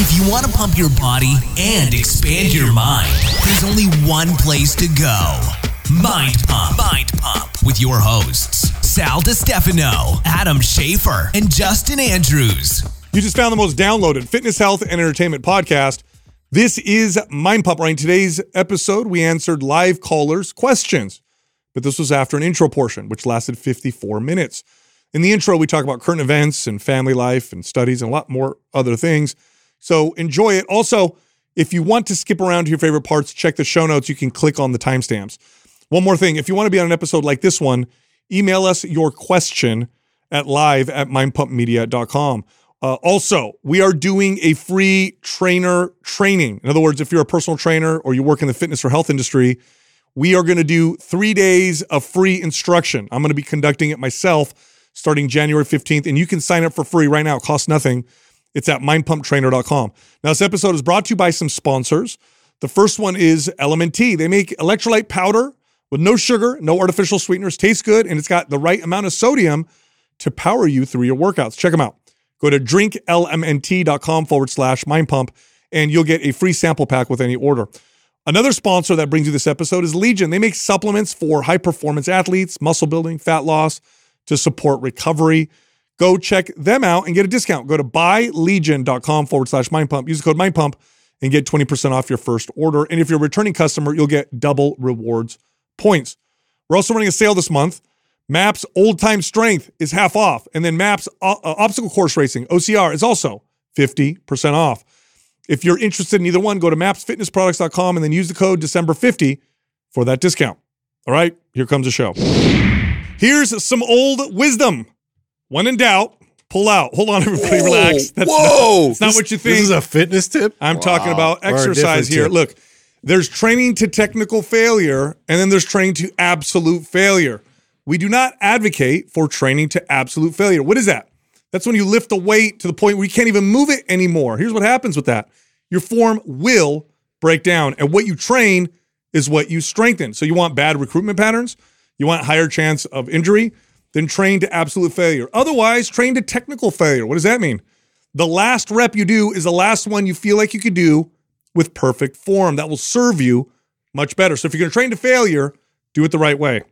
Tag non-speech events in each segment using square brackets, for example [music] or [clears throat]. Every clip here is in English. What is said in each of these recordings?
If you want to pump your body and expand your mind, there's only one place to go. Mind Pump. Mind Pump with your hosts, Sal DiStefano, Adam Schafer, and Justin Andrews. You just found the most downloaded fitness, health, and entertainment podcast. This is Mind Pump. Right in today's episode, we answered live callers' questions, but this was after an intro portion, which lasted 54 minutes. In the intro, we talk about current events and family life and studies and a lot more other things. So enjoy it. Also, if you want to skip around to your favorite parts, check the show notes. You can click on the timestamps. One more thing if you want to be on an episode like this one, email us your question at live at mindpumpmedia.com. Uh, also, we are doing a free trainer training. In other words, if you're a personal trainer or you work in the fitness or health industry, we are going to do three days of free instruction. I'm going to be conducting it myself starting January 15th, and you can sign up for free right now. It costs nothing. It's at mindpumptrainer.com. Now, this episode is brought to you by some sponsors. The first one is LMNT. They make electrolyte powder with no sugar, no artificial sweeteners, tastes good, and it's got the right amount of sodium to power you through your workouts. Check them out. Go to drinklmnt.com forward slash mindpump, and you'll get a free sample pack with any order. Another sponsor that brings you this episode is Legion. They make supplements for high performance athletes, muscle building, fat loss to support recovery. Go check them out and get a discount. Go to buylegion.com forward slash mindpump. Use the code mindpump and get 20% off your first order. And if you're a returning customer, you'll get double rewards points. We're also running a sale this month. MAPS Old Time Strength is half off. And then MAPS uh, uh, Obstacle Course Racing, OCR, is also 50% off. If you're interested in either one, go to mapsfitnessproducts.com and then use the code December50 for that discount. All right, here comes the show. Here's some old wisdom. When in doubt, pull out. Hold on, everybody, relax. That's whoa. Not, it's not what you think. This is a fitness tip? I'm talking about exercise here. tip. Look, there's training to technical failure, and then there's training to absolute failure. We do not advocate for training to absolute failure. What is that? That's when you lift a weight to the point where you can't even move it anymore. Here's what happens with that your form will break down, and what you train is what you strengthen. So you want bad recruitment patterns, you want higher chance of injury, then train to absolute failure. Otherwise, train to technical failure. What does that mean? The last rep you do is the last one you feel like you could do with perfect form. That will serve you much better. So if you're going to train to failure, do it the right way.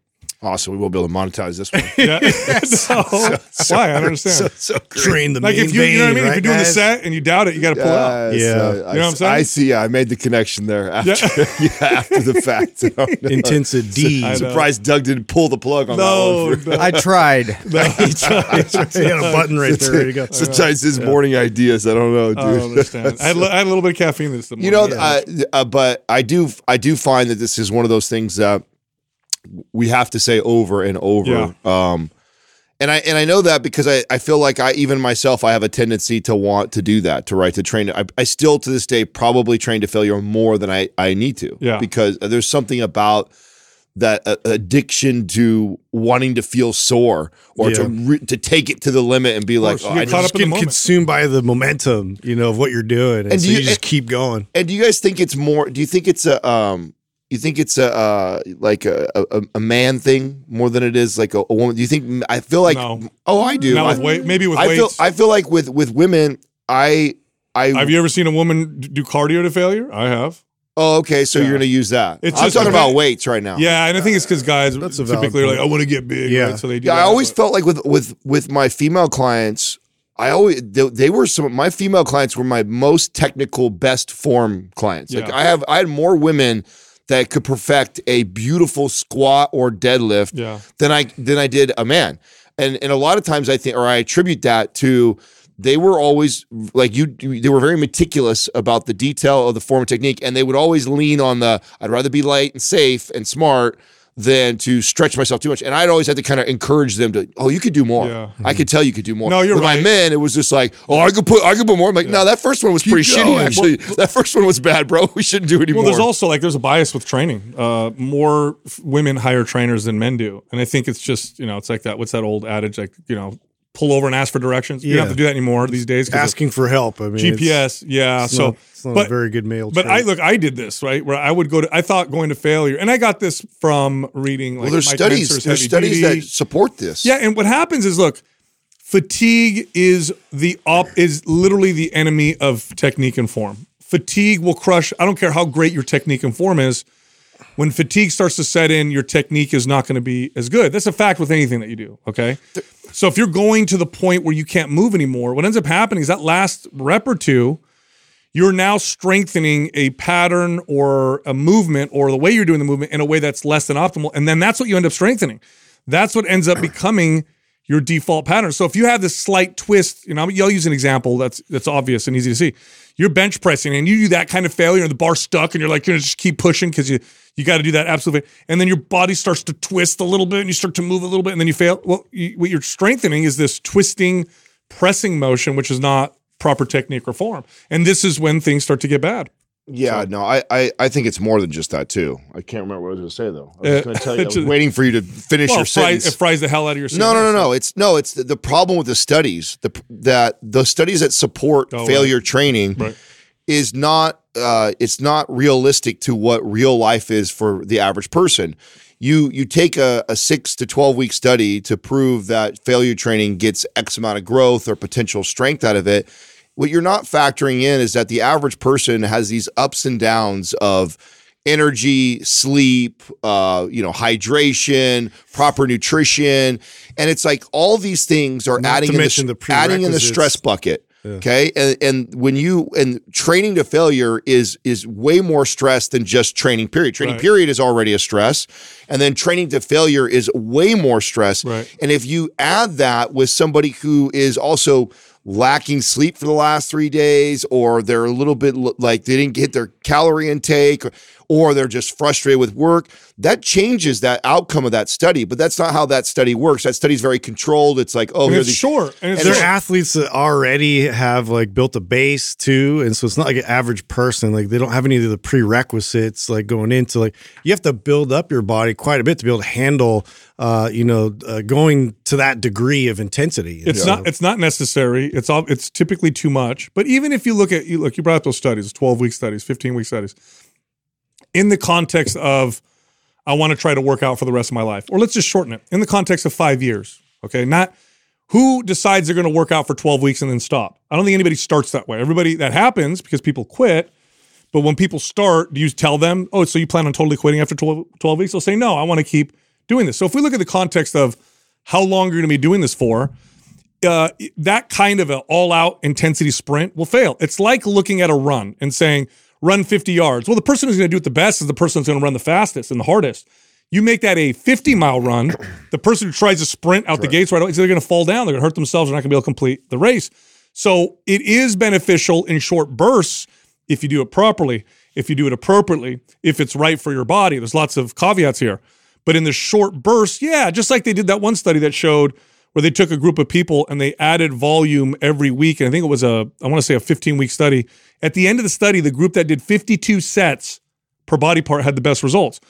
Awesome. We will be able to monetize this one. [laughs] Yeah. [laughs] No. [laughs] Why? I don't understand. so, so. Train the like main if you, you know what I vein, mean? if right, you're doing the set and you doubt it, you got to pull it out. Yeah. uh, You know I, what I'm saying? I see. I made the connection there after, yeah. after the fact. I don't know. Intensive D. I know. Surprised Doug didn't pull the plug on No, that one. no. I tried. He had a button right there. Ready to go. Sometimes his morning ideas, I don't know, dude. I don't understand. I had, I had a little bit of caffeine this morning. you know, uh, uh, but I do, I do find that this is one of those things that we have to say over and over. Um, and I and I know that because I, I feel like I even myself I have a tendency to want to do that to write to train. I, I still to this day probably train to failure more than I, I need to. Yeah. Because there's something about that uh, addiction to wanting to feel sore or to re- to take it to the limit and be like, oh, I get just up in the Get consumed by the momentum, you know, of what you're doing. And, And so do you, you- just keep going. And do you guys think it's more? Do you think it's a um? You think it's a uh, like a, a a man thing more than it is like a, a woman? Do you think? I feel like No. oh, I do. Not I, with weight, maybe with I feel weights. I feel like with with women, I I have you ever seen a woman do cardio to failure? I have. oh okay. So Yeah. you're gonna use that. It's I'm just talking a about weights right now. Yeah, and I think it's because guys That's typically are like. I want to get big. Yeah. right? So they do Yeah, I always but- felt like with with with my female clients, I always they, they were some my female clients were my most technical, best form clients. Like Yeah. I have I had more women that could perfect a beautiful squat or deadlift Yeah. than I than I did a man. And and a lot of times I think or I attribute that to they were always like you they were very meticulous about the detail of the form and technique and they would always lean on the I'd rather be light and safe and smart than to stretch myself too much. And I'd always had to kind of encourage them to, oh, you could do more. Yeah. I could tell you could do more. No, you're With my right. men, it was just like, oh, I could put I could put more. I'm like, no, that first one was pretty going. shitty, actually. that first one was bad, bro. [laughs] We shouldn't do it anymore. Well, there's also like there's a bias with training. Uh, more f- women hire trainers than men do, and I think it's just you know it's like that. What's that old adage? Like you know, pull over and ask for directions. You don't have to do that anymore these days. 'cause of Asking for help. I mean, it's- GPS. yeah. It's, so, not, it's not but a very good male. but trait. I look, I did this right where I would go to. I thought going to failure, and I got this from reading. Like well, there's Mike studies. Mentzer's There's studies Duty. that support this. Yeah, and what happens is, look, fatigue is the op is literally the enemy of technique and form. Fatigue will crush. I don't care how great your technique and form is. When fatigue starts to set in, your technique is not going to be as good. That's a fact with anything that you do. Okay. So if you're going to the point where you can't move anymore, what ends up happening is that last rep or two, you're now strengthening a pattern or a movement or the way you're doing the movement in a way that's less than optimal. And then that's what you end up strengthening. That's what ends up becoming your default pattern. So if you have this slight twist, you know, I'll use an example that's that's obvious and easy to see. You're bench pressing and you do that kind of failure and the bar stuck and you're like, you're gonna just keep pushing because you you got to do that absolutely. And then your body starts to twist a little bit and you start to move a little bit and then you fail. Well, you, what you're strengthening is this twisting, pressing motion, which is not proper technique or form. And this is when things start to get bad. Yeah, no, I, I I think it's more than just that too. I can't remember what I was going to say though. I was going to tell you. [laughs] I was waiting for you to finish Well, your it fries, sentence. it fries the hell out of your No, no, no, no. It's no. It's the, the problem with the studies. The that the studies that support Oh, right. failure training Right. is not. Uh, it's not realistic to what real life is for the average person. You you take a, a six to twelve week study to prove that failure training gets X amount of growth or potential strength out of it. What you're not factoring in is that the average person has these ups and downs of energy, sleep, uh, you know, hydration, proper nutrition, and it's like all these things are Not adding in the, the adding in the stress bucket. Okay, and and when you and training to failure is is way more stress than just training period. Training Right. period is already a stress, and then training to failure is way more stress. Right. And if you add that with somebody who is also lacking sleep for the last three days, or they're a little bit like they didn't get their calorie intake, or, or they're just frustrated with work, that changes that outcome of that study. But that's not how that study works. That study's very controlled. It's like, oh, And here it's these short. And it's and They're athletes that already have like built a base too, and so it's not like an average person. Like they don't have any of the prerequisites like going into like you have to build up your body quite a bit to be able to handle, uh, you know, uh, going to that degree of intensity. It's So- not. It's not necessary. It's all. It's typically too much. But even if you look at you look, you brought up those studies, twelve week studies, fifteen week studies, in the context of, I want to try to work out for the rest of my life, or let's just shorten it in the context of five years. Okay, not who decides they're going to work out for twelve weeks and then stop. I don't think anybody starts that way. Everybody that happens because people quit. But when people start, do you tell them, oh, so you plan on totally quitting after 12, 12 weeks? They'll say, no, I want to keep doing this. So if we look at the context of how long you're going to be doing this for, uh, that kind of an all-out intensity sprint will fail. It's like looking at a run and saying, run 50 yards. Well, the person who's going to do it the best is the person who's going to run the fastest and the hardest. You make that a 50 mile run, [clears throat] the person who tries to sprint out the gates right away, they're going to fall down. They're going to hurt themselves. They're not going to be able to complete the race. So it is beneficial in short bursts if you do it properly, if you do it appropriately, if it's right for your body. There's lots of caveats here. But in the short bursts, yeah, just like they did that one study that showed where they took a group of people and they added volume every week. And I think it was a, I want to say a 15 week study. At the end of the study, the group that did 52 sets per body part had the best results.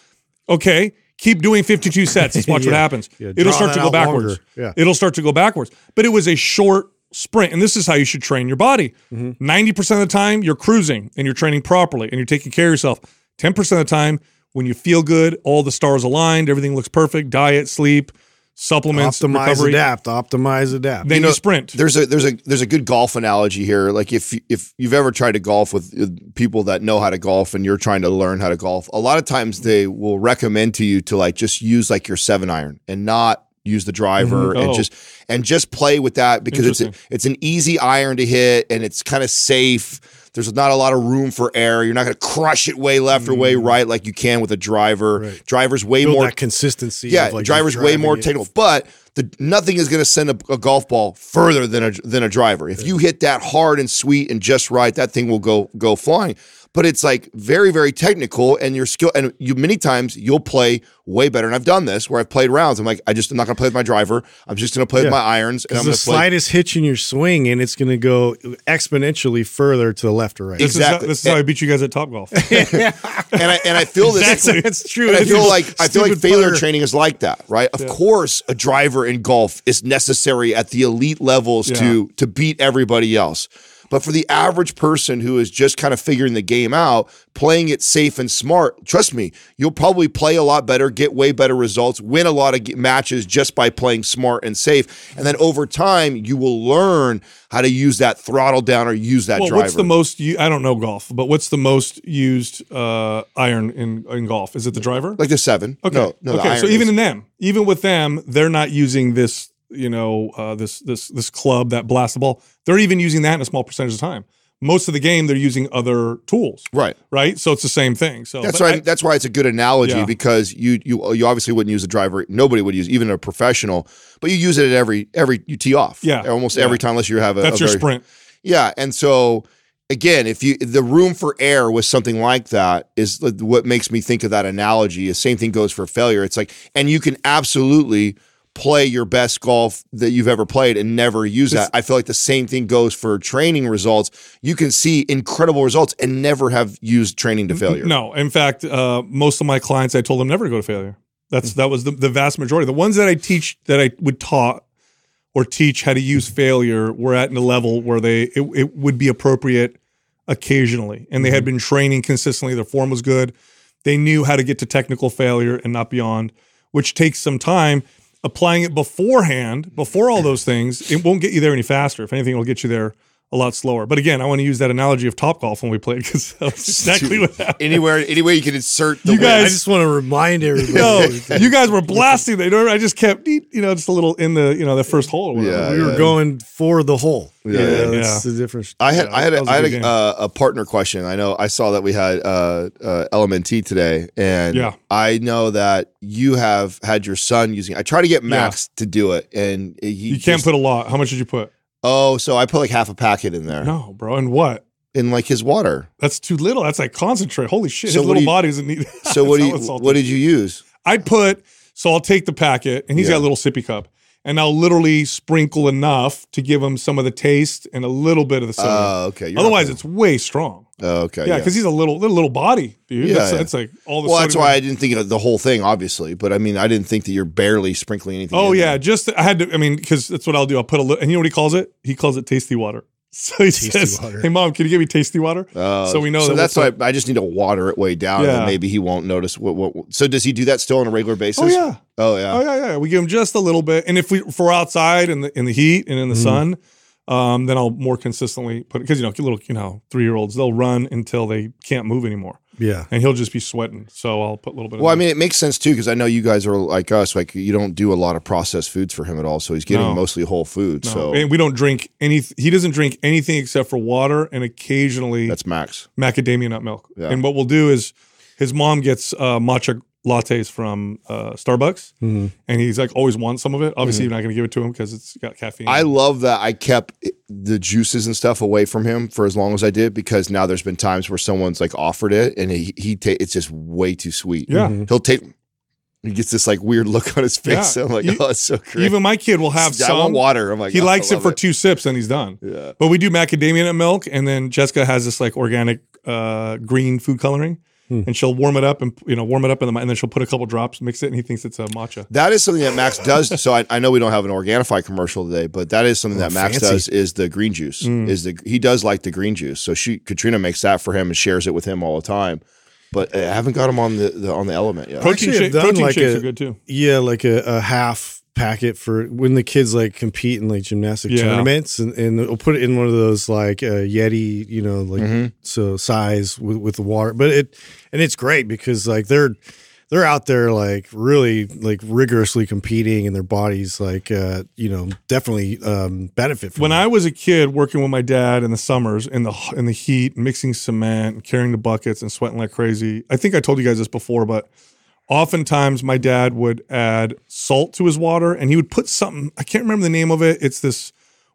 Okay, keep doing 52 sets. [laughs] Let's watch what happens. Yeah, It'll start to go backwards. Yeah. It'll start to go backwards. But it was a short sprint. And this is how you should train your body. Mm-hmm. 90% of the time, you're cruising and you're training properly and you're taking care of yourself. 10% of the time, when you feel good, all the stars aligned, everything looks perfect, diet, sleep, supplements, optimize, recovery, adapt, optimize, adapt. then you, know, sprint. There's a there's a there's a good golf analogy here. Like if if you've ever tried to golf with uh, people that know how to golf and you're trying to learn how to golf, a lot of times they will recommend to you to like just use like your seven iron and not use the driver Mhm. and Oh. just and just play with that because it's a, it's an easy iron to hit and it's kind of safe. There's not a lot of room for error. You're not going to crush it way left or way right like you can with a driver. Right. Driver's way Build more consistency. yeah, like driver's way more technical, but the nothing is going to send a, a golf ball further than a than a driver. If you hit that hard and sweet and just right, that thing will go go flying. But it's like very very technical, and your skill and you many times you'll play way better. And I've done this where I've played rounds. I'm like, I just I'm not going to play with my driver. I'm just going to play with my irons, and I'm Because the to play. slightest hitch in your swing, and it's going to go exponentially further to the left or right. this exactly. Is how, this is how I beat you guys at Top Golf. [laughs] [laughs] And I and I feel this. That's, [laughs] that's true. I feel like I feel like failure putter. training is like that, right? Of course, a driver in golf is necessary at the elite levels Yeah. to to beat everybody else. But for the average person who is just kind of figuring the game out, playing it safe and smart, trust me, you'll probably play a lot better, get way better results, win a lot of matches just by playing smart and safe. And then over time, you will learn how to use that throttle down or use that Well, driver. what's the most? I don't know golf, but what's the most used uh, iron in in golf? Is it the driver? like the seven? Okay. No, no, the okay. So even is- in them, even with them, they're not using this, you know, uh, this this this club that blasts the ball. They're even using that in a small percentage of time. Most of the game, they're using other tools, right. right? So it's the same thing. So That's why. I- that's why it's a good analogy Yeah. because you you you obviously wouldn't use a driver. Nobody would use even a professional, but you use it at every every you tee off. Yeah. almost Yeah. every time unless you have a. that's a your very- sprint. Yeah, and so again, if you the room for error with something like that is what makes me think of that analogy. The same thing goes for failure. It's like, and you can absolutely play your best golf that you've ever played and never use that. I feel like the same thing goes for training results. You can see incredible results and never have used training to failure. No, in fact, uh, most of my clients, I told them never to go to failure. That's that was the, the vast majority. The ones that I teach that I would taught or teach how to use failure were at a level where they it, it would be appropriate occasionally, and they had been training consistently. Their form was good. They knew how to get to technical failure and not beyond, which takes some time. Applying it beforehand, before all those things, it won't get you there any faster. If anything, it'll get you there a lot slower. But again, I want to use that analogy of top golf when we played because that's exactly what happened. Anywhere, any way you can insert the You word. I just want to remind everybody. No, you guys were blasting. They don't. I just kept, you know, just a little in the, you know, the first hole. Or whatever. Yeah, we were going for the hole. Yeah, Yeah, yeah. that's the difference. I had Yeah, I had that a, a I had a, uh, a partner question. I know I saw that we had uh, uh, LMNT today, and Yeah. I know that you have had your son using. I try to get Max to do it, and he You can't just- put a lot. How much did you put? Oh, so I put like half a packet in there No, bro. And what? in like his water. That's too little. That's like concentrate. Holy shit! So His little you- body doesn't need. [laughs] So what do [laughs] you what did you use? I'd put. So I'll take the packet, and he's Yeah. got a little sippy cup, and I'll literally sprinkle enough to give him some of the taste and a little bit of the soda. Oh, okay. Otherwise, it's way strong. Oh, okay. Yeah, because he's a little little, little body, dude. Yeah, that's, yeah. that's like all the. well, that's why I didn't think of the whole thing, obviously. But I mean, I didn't think that you're barely sprinkling anything. Oh in yeah, there. just I had to. I mean, because that's what I'll do. I'll put a little, and you know what he calls it? He calls it tasty water. [laughs] So he says, water. "Hey mom, can you give me tasty water?" Oh, so we know So that that's why I just need to water it way down, Yeah. then maybe he won't notice. What, what? So does he do that still on a regular basis? Oh yeah, Oh yeah. oh yeah, yeah. We give him just a little bit, and if we if we're outside in the in the heat and in the Mm-hmm. sun, um, then I'll more consistently put it because you know little you know three year olds they'll run until they can't move anymore, Yeah. and he'll just be sweating. So I'll put a little bit. Well, I mean, it makes sense too because I know you guys are like us. Like you don't do a lot of processed foods for him at all, so he's getting No. mostly whole food. No. So and we don't drink any. He doesn't drink anything except for water and occasionally that's max. macadamia nut milk. Yeah. And what we'll do is his mom gets uh, matcha lattes from uh, Starbucks, Mm-hmm. and he's like always wants some of it. Obviously, you're not going to give it to him because it's got caffeine. I love that I kept the juices and stuff away from him for as long as I did because now there's been times where someone's like offered it and he he ta- it's just way too sweet. Yeah. he'll take. He gets this like weird look on his face. Yeah. I'm like, You- oh, it's so great. Even my kid will have I want some. water. I'm like, He oh, I likes it love for two sips and he's done. Yeah. But we do macadamia nut milk, and then Jessica has this like organic uh, green food coloring, Hmm. and she'll warm it up and you know warm it up in the and then she'll put a couple drops, mix it, and he thinks it's a matcha. That is something that Max does. So I, I know we don't have an Organifi commercial today, but that is something that Max fancy. does. Is the green juice? Mm. Is the he does like the green juice? So she Katrina makes that for him and shares it with him all the time. But I haven't got him on the, the on the LMNT yet. Protein, shake, protein like shakes a- are good too. Yeah, like a, a half packet for when the kids like compete in like gymnastic Yeah. tournaments, and, and we'll put it in one of those like uh, Yeti, you know, like Mm-hmm. so size with, with the water. But it and it's great because like they're they're out there like really like rigorously competing, and their bodies like uh, you know definitely um, benefit from when it. I was a kid working with my dad in the summers in the in the heat, mixing cement, carrying the buckets and sweating like crazy. I think I told you guys this before, but oftentimes my dad would add salt to his water and he would put something I can't remember the name of it. It's this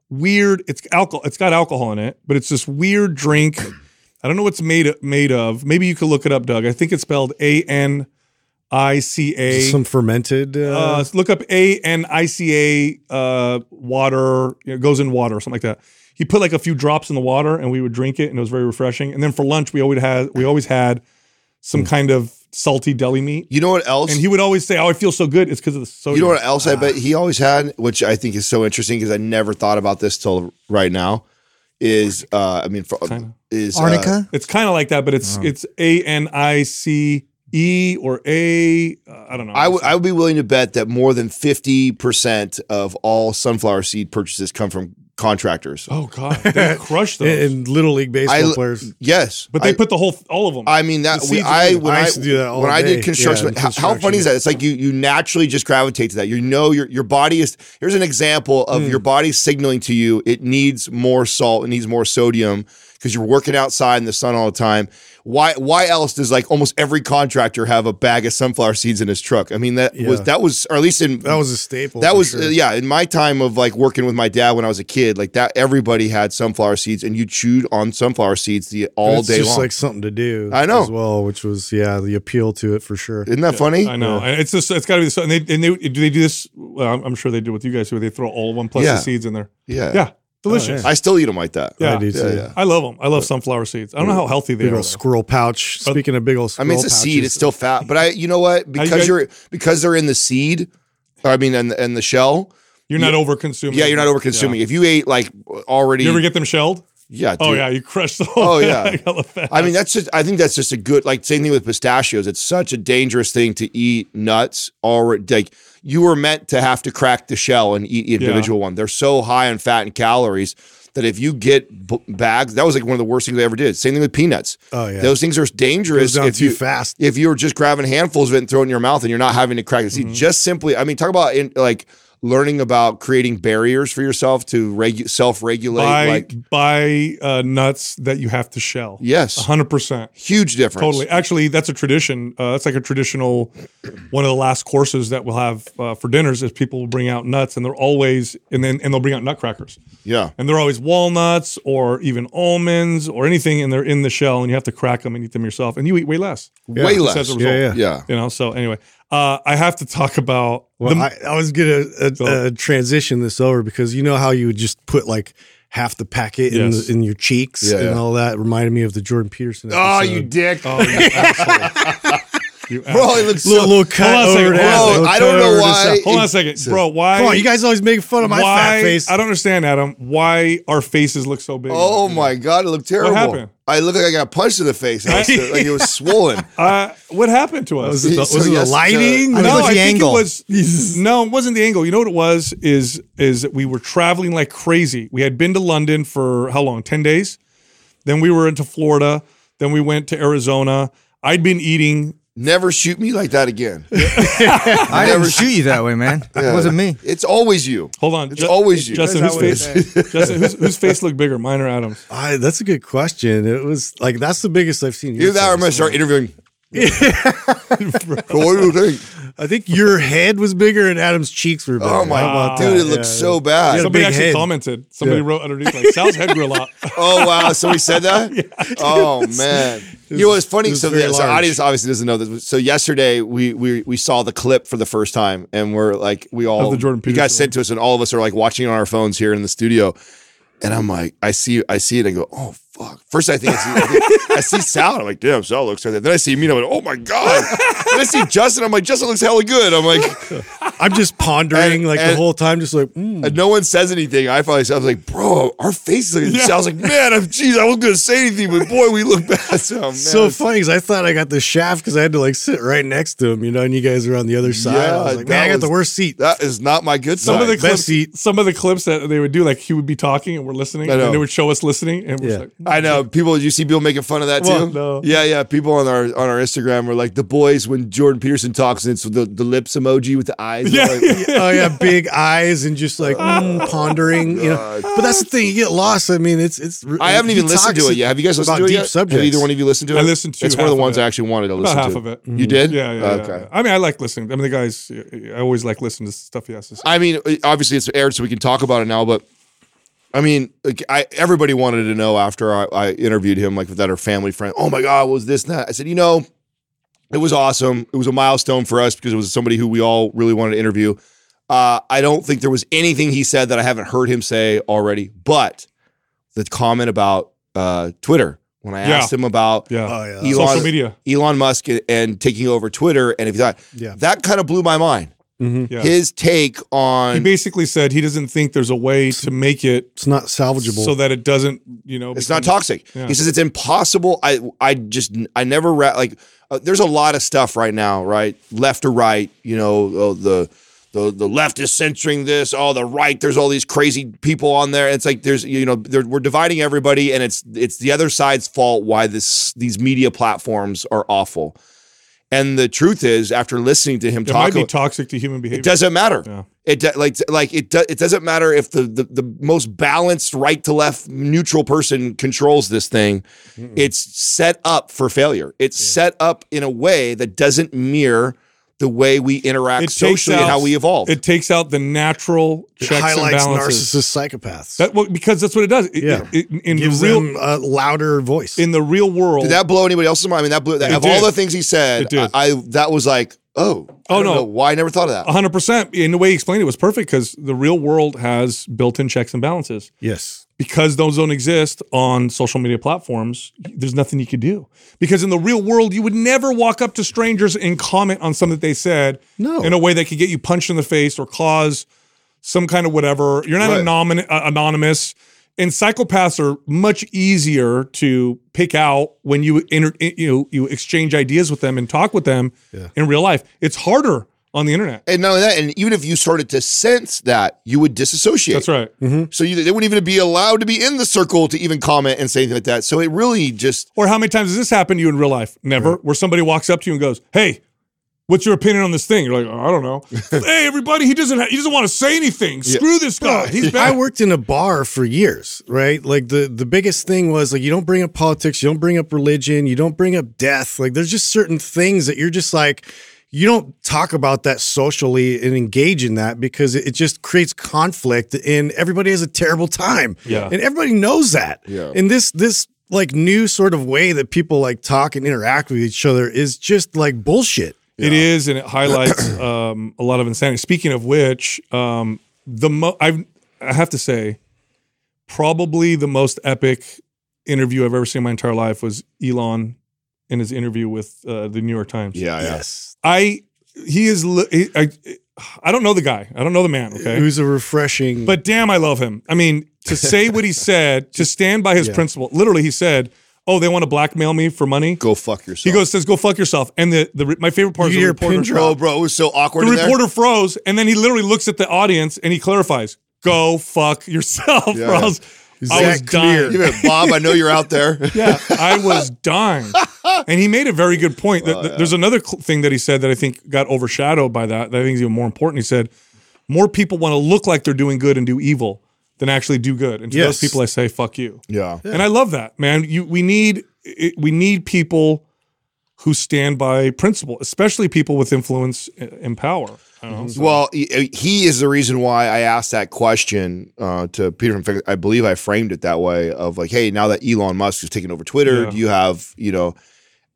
weird it's alcohol it's got alcohol in it, but it's this weird drink. I don't know what's made made of. Maybe you could look it up, Doug. I think it's spelled A N I C A some fermented. Uh, uh, look up A N I C A uh, water. You know, goes in water or something like that. He put like a few drops in the water, and we would drink it, and it was very refreshing. And then for lunch, we always had we always had some kind of salty deli meat, You know what else? and he would always say, "Oh, I feel so good. It's because of the soda." you know what else I bet he always had, which I think is so interesting because I never thought about this till right now, is uh I mean for, Kinda. is uh, Arnica. It's kind of like that, but it's it's A N I C E or A. Uh, I don't know. I would I would be willing to bet that more than fifty percent of all sunflower seed purchases come from contractors. oh god, they [laughs] crush those. And, and little league baseball I- players. Yes, but they I- put the whole all of them. I mean that we, I when I I, used to do that all when I did construction, Yeah, how, how construction. funny is that? It's like you you naturally just gravitate to that. You know your your body is. Here's an example of Hmm. your body signaling to you it needs more salt, it needs more sodium because you're working outside in the sun all the time. Why why else does like almost every contractor have a bag of sunflower seeds in his truck? I mean that was that was or at least in That was a staple. that was sure. uh, yeah in my time of like working with my dad when I was a kid like that everybody had sunflower seeds and you chewed on sunflower seeds the all it's day just long. like something to do. I know. as well, which was yeah the appeal to it for sure. Isn't that funny? I know. And It's just it's got to be. So, and they and they do they do this. Well, I'm, I'm sure they do with you guys too. They throw all of them plus Yeah. the seeds in there. Yeah. Yeah, Oh, delicious. yeah. I still eat them like that. Yeah. I do Yeah, too. yeah. I love them. I love sunflower seeds. I don't know how healthy they Big are. old though. squirrel pouch. Speaking of big old squirrel. I mean, it's a seed. It's still fat, but I, you know what? [laughs] you Because guys- you are because they're in the seed. I mean, and and the shell. You're not over consuming. Yeah, you're not over consuming. If you ate like already, You ever get them shelled? yeah. Oh yeah, you crush the Oh, yeah. [laughs] bag hella fast. I mean, that's just. I think that's just a good. Like same thing with pistachios. It's such a dangerous thing to eat nuts. Already, like you were meant to have to crack the shell and eat the individual one. They're so high in fat and calories that if you get b- bags, that was like one of the worst things I ever did. Same thing with peanuts. Oh, yeah. those things are dangerous if too you fast. If you're just grabbing handfuls of it and throwing it in your mouth and you're not having to crack it, Mm-hmm. just simply. I mean, talk about in, like learning about creating barriers for yourself to regu- self-regulate. buy like buy uh, nuts that you have to shell. yes, hundred percent. huge difference. Totally. Actually, that's a tradition. Uh, that's like a traditional. One of the last courses that we'll have uh, for dinners is people will bring out nuts, and they're always and then and they'll bring out nutcrackers, Yeah. and they're always walnuts or even almonds or anything, and they're in the shell, and you have to crack them and eat them yourself, and you eat way less. Way less. as a Yeah, yeah. Yeah. You know. So anyway, uh, I have to talk about Well, the- I, I was gonna uh, So- uh, transition this over because you know how you would just put like half the packet in, Yes. the, in your cheeks Yeah, and yeah. all that. Reminded me of the Jordan Peterson. Oh, you dick. Oh, [laughs] you asshole. You Bro, it looks little so. little cut Hold on a over second. there. Hold on. I don't know why- Hold on a second, bro. Why? Come on, you guys always making fun of my why, fat face. I don't understand, Adam. Why our faces look so big? Oh my god, it looked terrible. What happened? I look like I got punched in the face. I was, like it was [laughs] swollen. Uh, what happened to us? Was it the, So was it the yes, uh, lighting? No, think it was I the think angle. it was. No, it wasn't the angle. You know what it was? Is is that we were traveling like crazy. We had been to London for how long? Ten days. Then we were into Florida. Then we went to Arizona. I'd been eating. Never shoot me like that again. [laughs] I didn't shoot you that way, man. It wasn't me. It's always you. Hold on, It's always you. Justin, whose face? [laughs] Justin, whose, whose face looked bigger, mine or Adam's? I, that's a good question. It was like that's the biggest I've seen. Either your that or I'm gonna start interviewing. So [laughs] what do you think? I think your head was bigger and Adam's cheeks were bigger. Oh my How about dude, that? it looks Yeah. so bad. Somebody actually head. commented. Somebody Yeah. wrote underneath like Sal's head grew a lot. [laughs] Oh wow! So we said that. [laughs] Oh man! You know what's funny? it So very the so audience obviously doesn't know this. So yesterday we we we saw the clip for the first time, and we're like we all Of the Jordan you guys sent to us, and all of us are like watching on our phones here in the studio. And I'm like, I see, I see it, and go, oh fuck. First, I think I see, I, think, I see Sal, I'm like, damn, Sal looks like that. Then I see me, and I'm like, oh my god. then I see Justin, I'm like, Justin looks hella good. I'm like, I'm just pondering And- like and- the whole time, just like mm. and no one says anything. I finally said, I was like, bro, our faces. Like, Sal's like, man, I'm, geez, I wasn't gonna say anything, but boy, we look bad. [laughs] So, man, so funny because I thought I got the shaft because I had to like sit right next to him, you know, and you guys are on the other side. I Yeah, was like, man, I got the worst seat. That is not my good Some side. of the Best clips, seat. some of the clips that they would do, like he would be talking and we're listening, and they would show us listening, and we're Yeah. just like, I know people. You see people making fun of that too. Well, no. Yeah, yeah. People on our on our Instagram were like the boys when Jordan Peterson talks and it's the, the lips emoji with the eyes. Yeah. Like, [laughs] oh yeah, big eyes and just like mm, [laughs] pondering, you know. But that's the thing, you get lost. I mean, it's it's. I haven't even listened to it yet. Have you guys listened to it deep yet? subjects. Have either one of you listened to it? I listened to It's one of the ones it. I actually wanted to about listen half to. of it. You did? Yeah, yeah, Okay. yeah. I mean, I like listening. I mean, the guys, I always like listening to stuff he has to say. I mean, obviously it's aired, so we can talk about it now. But I mean, like, I everybody wanted to know after I, I interviewed him, like that our family friend. Oh my God, what was this and that? I said, you know, it was awesome. It was a milestone for us because it was somebody who we all really wanted to interview. Uh, I don't think there was anything he said that I haven't heard him say already. But the comment about uh, Twitter when I Yeah. asked him about yeah. Oh yeah. Elon- Social media. Elon Musk and taking over Twitter, and if that Yeah. that kind of blew my mind Yeah. his take on he basically said he doesn't think there's a way to make it It's not salvageable. so that it doesn't, you know, it's not toxic. Yeah. He says it's impossible. I I just I never ra- like. Uh, there's a lot of stuff right now, right, left or right. You know, uh, the the the left is censoring this. Oh, the right. There's all these crazy people on there. It's like there's you know we're dividing everybody, and it's it's the other side's fault why this these media platforms are awful. And the truth is, after listening to him It talk, might be toxic to human behavior. it doesn't matter. Yeah. It do, like like it do, it doesn't matter if the, the the most balanced right to left neutral person controls this thing. It's set up for failure. It's set up in a way that doesn't mirror the way we interact It takes socially and how we evolve. It takes out the natural it checks and highlights balances. narcissist psychopaths. That well, because that's what it does. It- Yeah. it- in gives the real them a louder voice. in the real world. did that blow anybody else's mind? I mean, that blew that, It of all the things he said. It did. I, I that was like, oh, oh I Oh, don't no. know why I never thought of that. hundred percent. In the way he explained it was perfect because the real world has built-in checks and balances. yes. Because those don't exist on social media platforms, there's nothing you could do. Because in the real world, you would never walk up to strangers and comment on something that they said No. in a way that could get you punched in the face or cause some kind of whatever. You're not Right. uh, anonymous. And psychopaths are much easier to pick out when you inter- you you exchange ideas with them and talk with them in real life. It's harder on the internet. And not only that, and even if you started to sense that, you would disassociate. That's right. Mm-hmm. So you, they wouldn't even be allowed to be in the circle to even comment and say anything like that. So it really just Or how many times has this happened to you in real life? Never. Where somebody walks up to you and goes, "Hey, what's your opinion on this thing?" You're like, "I don't know." [laughs] hey, everybody, he doesn't ha- he doesn't want to say anything. Screw this guy. He's I worked in a bar for years, right? Like the the biggest thing was like you don't bring up politics, you don't bring up religion, you don't bring up death. Like there's just certain things that you're just like you don't talk about that socially and engage in that because it, just creates conflict and everybody has a terrible time. Yeah. And everybody knows that. Yeah. And this this like new sort of way that people like talk and interact with each other is just like bullshit. It is, and it highlights [clears throat] um, a lot of insanity. Speaking of which, um, the mo- I've, I have to say, probably the most epic interview I've ever seen in my entire life was Elon in his interview with uh, the New York Times. yeah, yeah. Yes. I he is li- he, I I don't know the guy. I don't know the man. Okay, It was a refreshing But damn, I love him. I mean, to say what he said, to stand by his Yeah. principle. Literally, he said, "Oh, they want to blackmail me for money." Go fuck yourself. He goes, "Says go fuck yourself." And the the my favorite part You is the hear a reporter. pin drop. bro, bro, it was so awkward. The in there. reporter froze, and then he literally looks at the audience and he clarifies, "Go fuck yourself." Yeah, bro. Yeah. was, Is I was that clear? dying. Bob, I know you're out there. [laughs] Yeah, I was dying. [laughs] And he made a very good point. Th- th- There's another cl- thing that he said that I think got overshadowed by that. That I think is even more important. He said, more people want to look like they're doing good and do evil than actually do good. And to those people, I say, fuck you. Yeah. And I love that, man. You we need it, we need people who stand by principle, especially people with influence uh, and power. I don't know, so- Well, he, he is the reason why I asked that question uh, to Peter. I believe I framed it that way of like, hey, now that Elon Musk has taken over Twitter, Yeah. do you have, you know,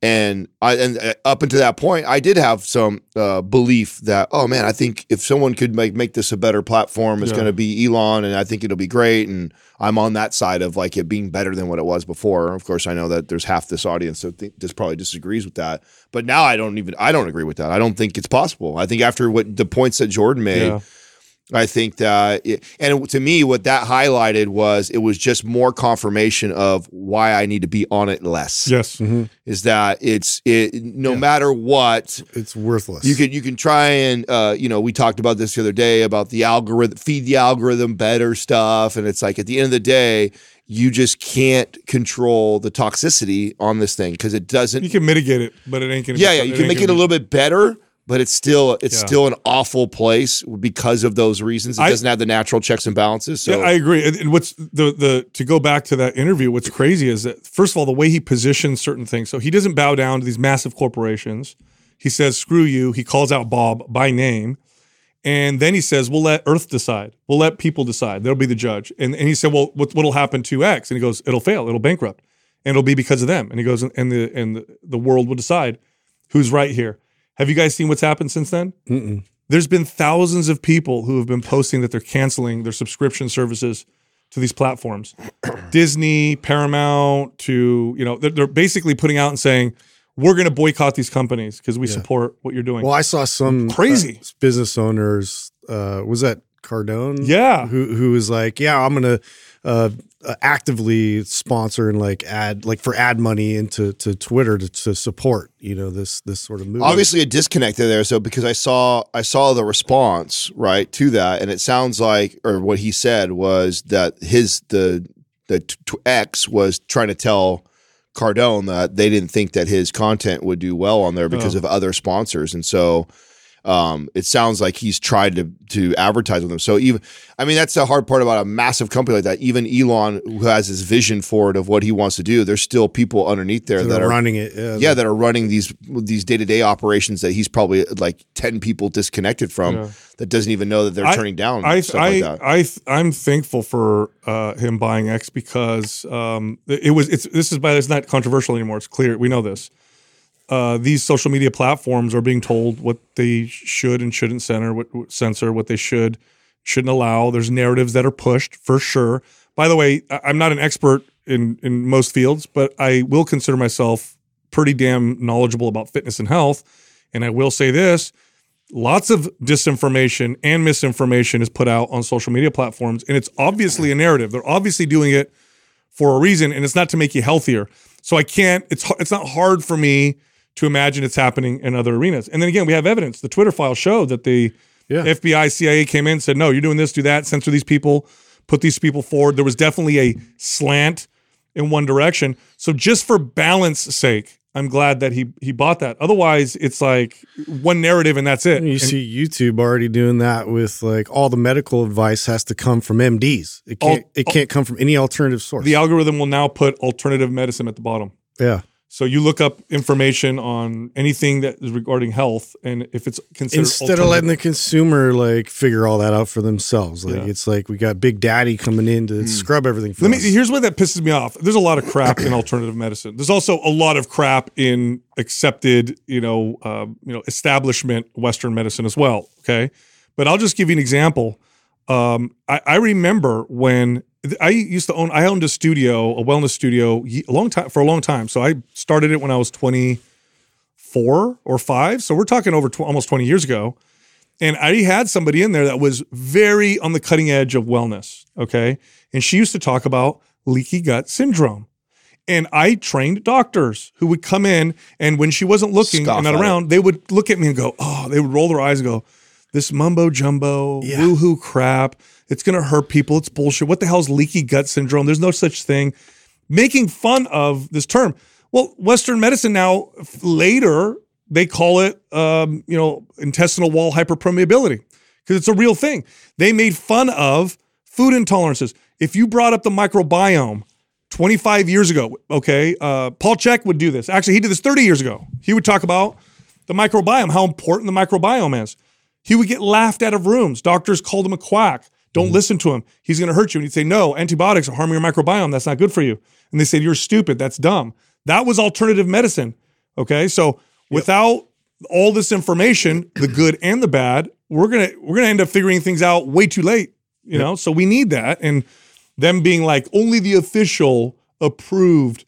and I and uh, up until that point, I did have some uh, belief that, oh man, I think if someone could make make this a better platform, it's Yeah. going to be Elon, and I think it'll be great. And I'm on that side of like it being better than what it was before. Of course, I know that there's half this audience that this probably disagrees with that, but now I don't even I don't agree with that. I don't think it's possible. I think after what the points that Jordan made. yeah. I think that, it, and to me, what that highlighted was it was just more confirmation of why I need to be on it less. Yes. Is that it's it no matter what It's worthless. you can you can try and uh, you know we talked about this the other day about the algorithm feed the algorithm better stuff and it's like at the end of the day you just can't control the toxicity on this thing because it doesn't You can mitigate it, but it ain't gonna. yeah, be- yeah, you can make gonna it a little bit better, but it's still it's Yeah. still an awful place because of those reasons. It I- doesn't have the natural checks and balances. So yeah, I agree. And, and what's the the to go back to that interview? What's crazy is that first of all, the way he positions certain things. So he doesn't bow down to these massive corporations. He says, "Screw you." He calls out Bob by name, and then he says, "We'll let Earth decide. We'll let people decide. They'll be the judge." And and he said, "Well, what what'll happen to X?" And he goes, "It'll fail. It'll bankrupt, and it'll be because of them." And he goes, "And the and the, the world will decide who's right here." Have you guys seen what's happened since then? there's been thousands of people who have been posting that they're canceling their subscription services to these platforms [clears throat] disney paramount to you know they're, they're basically putting out and saying we're going to boycott these companies because we support what you're doing. Well, I saw some Crazy. uh, business owners. Uh, was that Cardone? Yeah. who who was like, yeah, I'm gonna uh, uh, Uh, actively sponsor and like add like for ad money into to Twitter to, to support you know this this sort of movement. obviously a disconnect there so because i saw i saw the response right to that and it sounds like or what he said was that his the the t- t- x was trying to tell cardone that they didn't think that his content would do well on there because Oh. of other sponsors and so um, it sounds like he's tried to to advertise with them. So even, I mean, that's the hard part about a massive company like that. Even Elon, who has his vision for it of what he wants to do, there's still people underneath there that that are are running it. Yeah, yeah, that are running these these day to day operations that he's probably like ten people disconnected from Yeah. that doesn't even know that they're I- turning down I, stuff I, like that. I, I'm thankful for uh, him buying X because um, it was. It's this is by it's not controversial anymore. It's clear. We know this. Uh, these social media platforms are being told what they should and shouldn't censor, what what- censor, what they should shouldn't allow. There's narratives that are pushed for sure. By the way, I'm not an expert in in most fields, but I will consider myself pretty damn knowledgeable about fitness and health. And I will say this: lots of disinformation and misinformation is put out on social media platforms and it's obviously a narrative they're obviously doing it for a reason and it's not to make you healthier so i can't it's it's not hard for me to imagine it's happening in other arenas and then again we have evidence the twitter file showed that the Yeah. fbi cia came in said no you're doing this do that censor these people put these people forward there was definitely a slant in one direction so just for balance sake i'm glad that he he bought that otherwise it's like one narrative and that's it You And- see YouTube already doing that with like all the medical advice has to come from MDs. It can't Al- it can't come from any alternative source. the algorithm will now put alternative medicine at the bottom. yeah. So you look up information on anything that is regarding health, and if it's considered Instead of letting the consumer like figure all that out for themselves, like Yeah. It's like we got Big Daddy coming in to scrub everything for them. Let me. Here's what that pisses me off. There's a lot of crap in alternative medicine. There's also a lot of crap in accepted, you know, uh, you know, establishment Western medicine as well. Okay, but I'll just give you an example. Um, I, I remember when I used to own. I owned a studio, a wellness studio, a long time for a long time. So I started it when I was 24 or five. So we're talking over tw- almost 20 years ago. And I had somebody in there that was very on the cutting edge of wellness. Okay. And she used to talk about leaky gut syndrome. And I trained doctors who would come in and when she wasn't looking Scoff and not at it. around, they would look at me and go, Oh, they would roll their eyes and go, This mumbo jumbo, Yeah. woo-hoo crap. It's gonna hurt people. It's bullshit. What the hell is leaky gut syndrome? There's no such thing. Making fun of this term. Well, Western medicine now later they call it um, you know intestinal wall hyperpermeability because it's a real thing. They made fun of food intolerances. If you brought up the microbiome 25 years ago, okay, uh, Paul Chek would do this. Actually, he did this 30 years ago. He would talk about the microbiome, how important the microbiome is. He would get laughed out of rooms. Doctors called him a quack. Don't mm-hmm. listen to him. He's going to hurt you. And he'd say, No, antibiotics are harming your microbiome. That's not good for you. And they said, You're stupid. That's dumb. That was alternative medicine. Okay. So without all this information, the good and the bad, we're gonna we're gonna end up figuring things out way too late. You know, so we need that. And them being like only the official approved,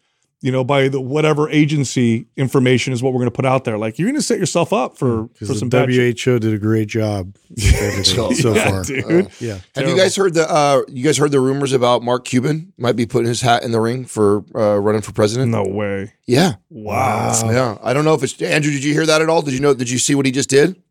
you know, by the whatever agency information is what we're gonna put out there. Like you're gonna set yourself up for for because some the bad. WHO did a great job [laughs] with everything so Yeah, far. dude. Yeah. Have you guys heard the uh, you guys heard the rumors about Mark Cuban might be putting his hat in the ring for uh, running for president? No way. Yeah, Wow. yeah. I don't know if it's Andrew. Did you hear that at all? Did you know? Did you see what he just did?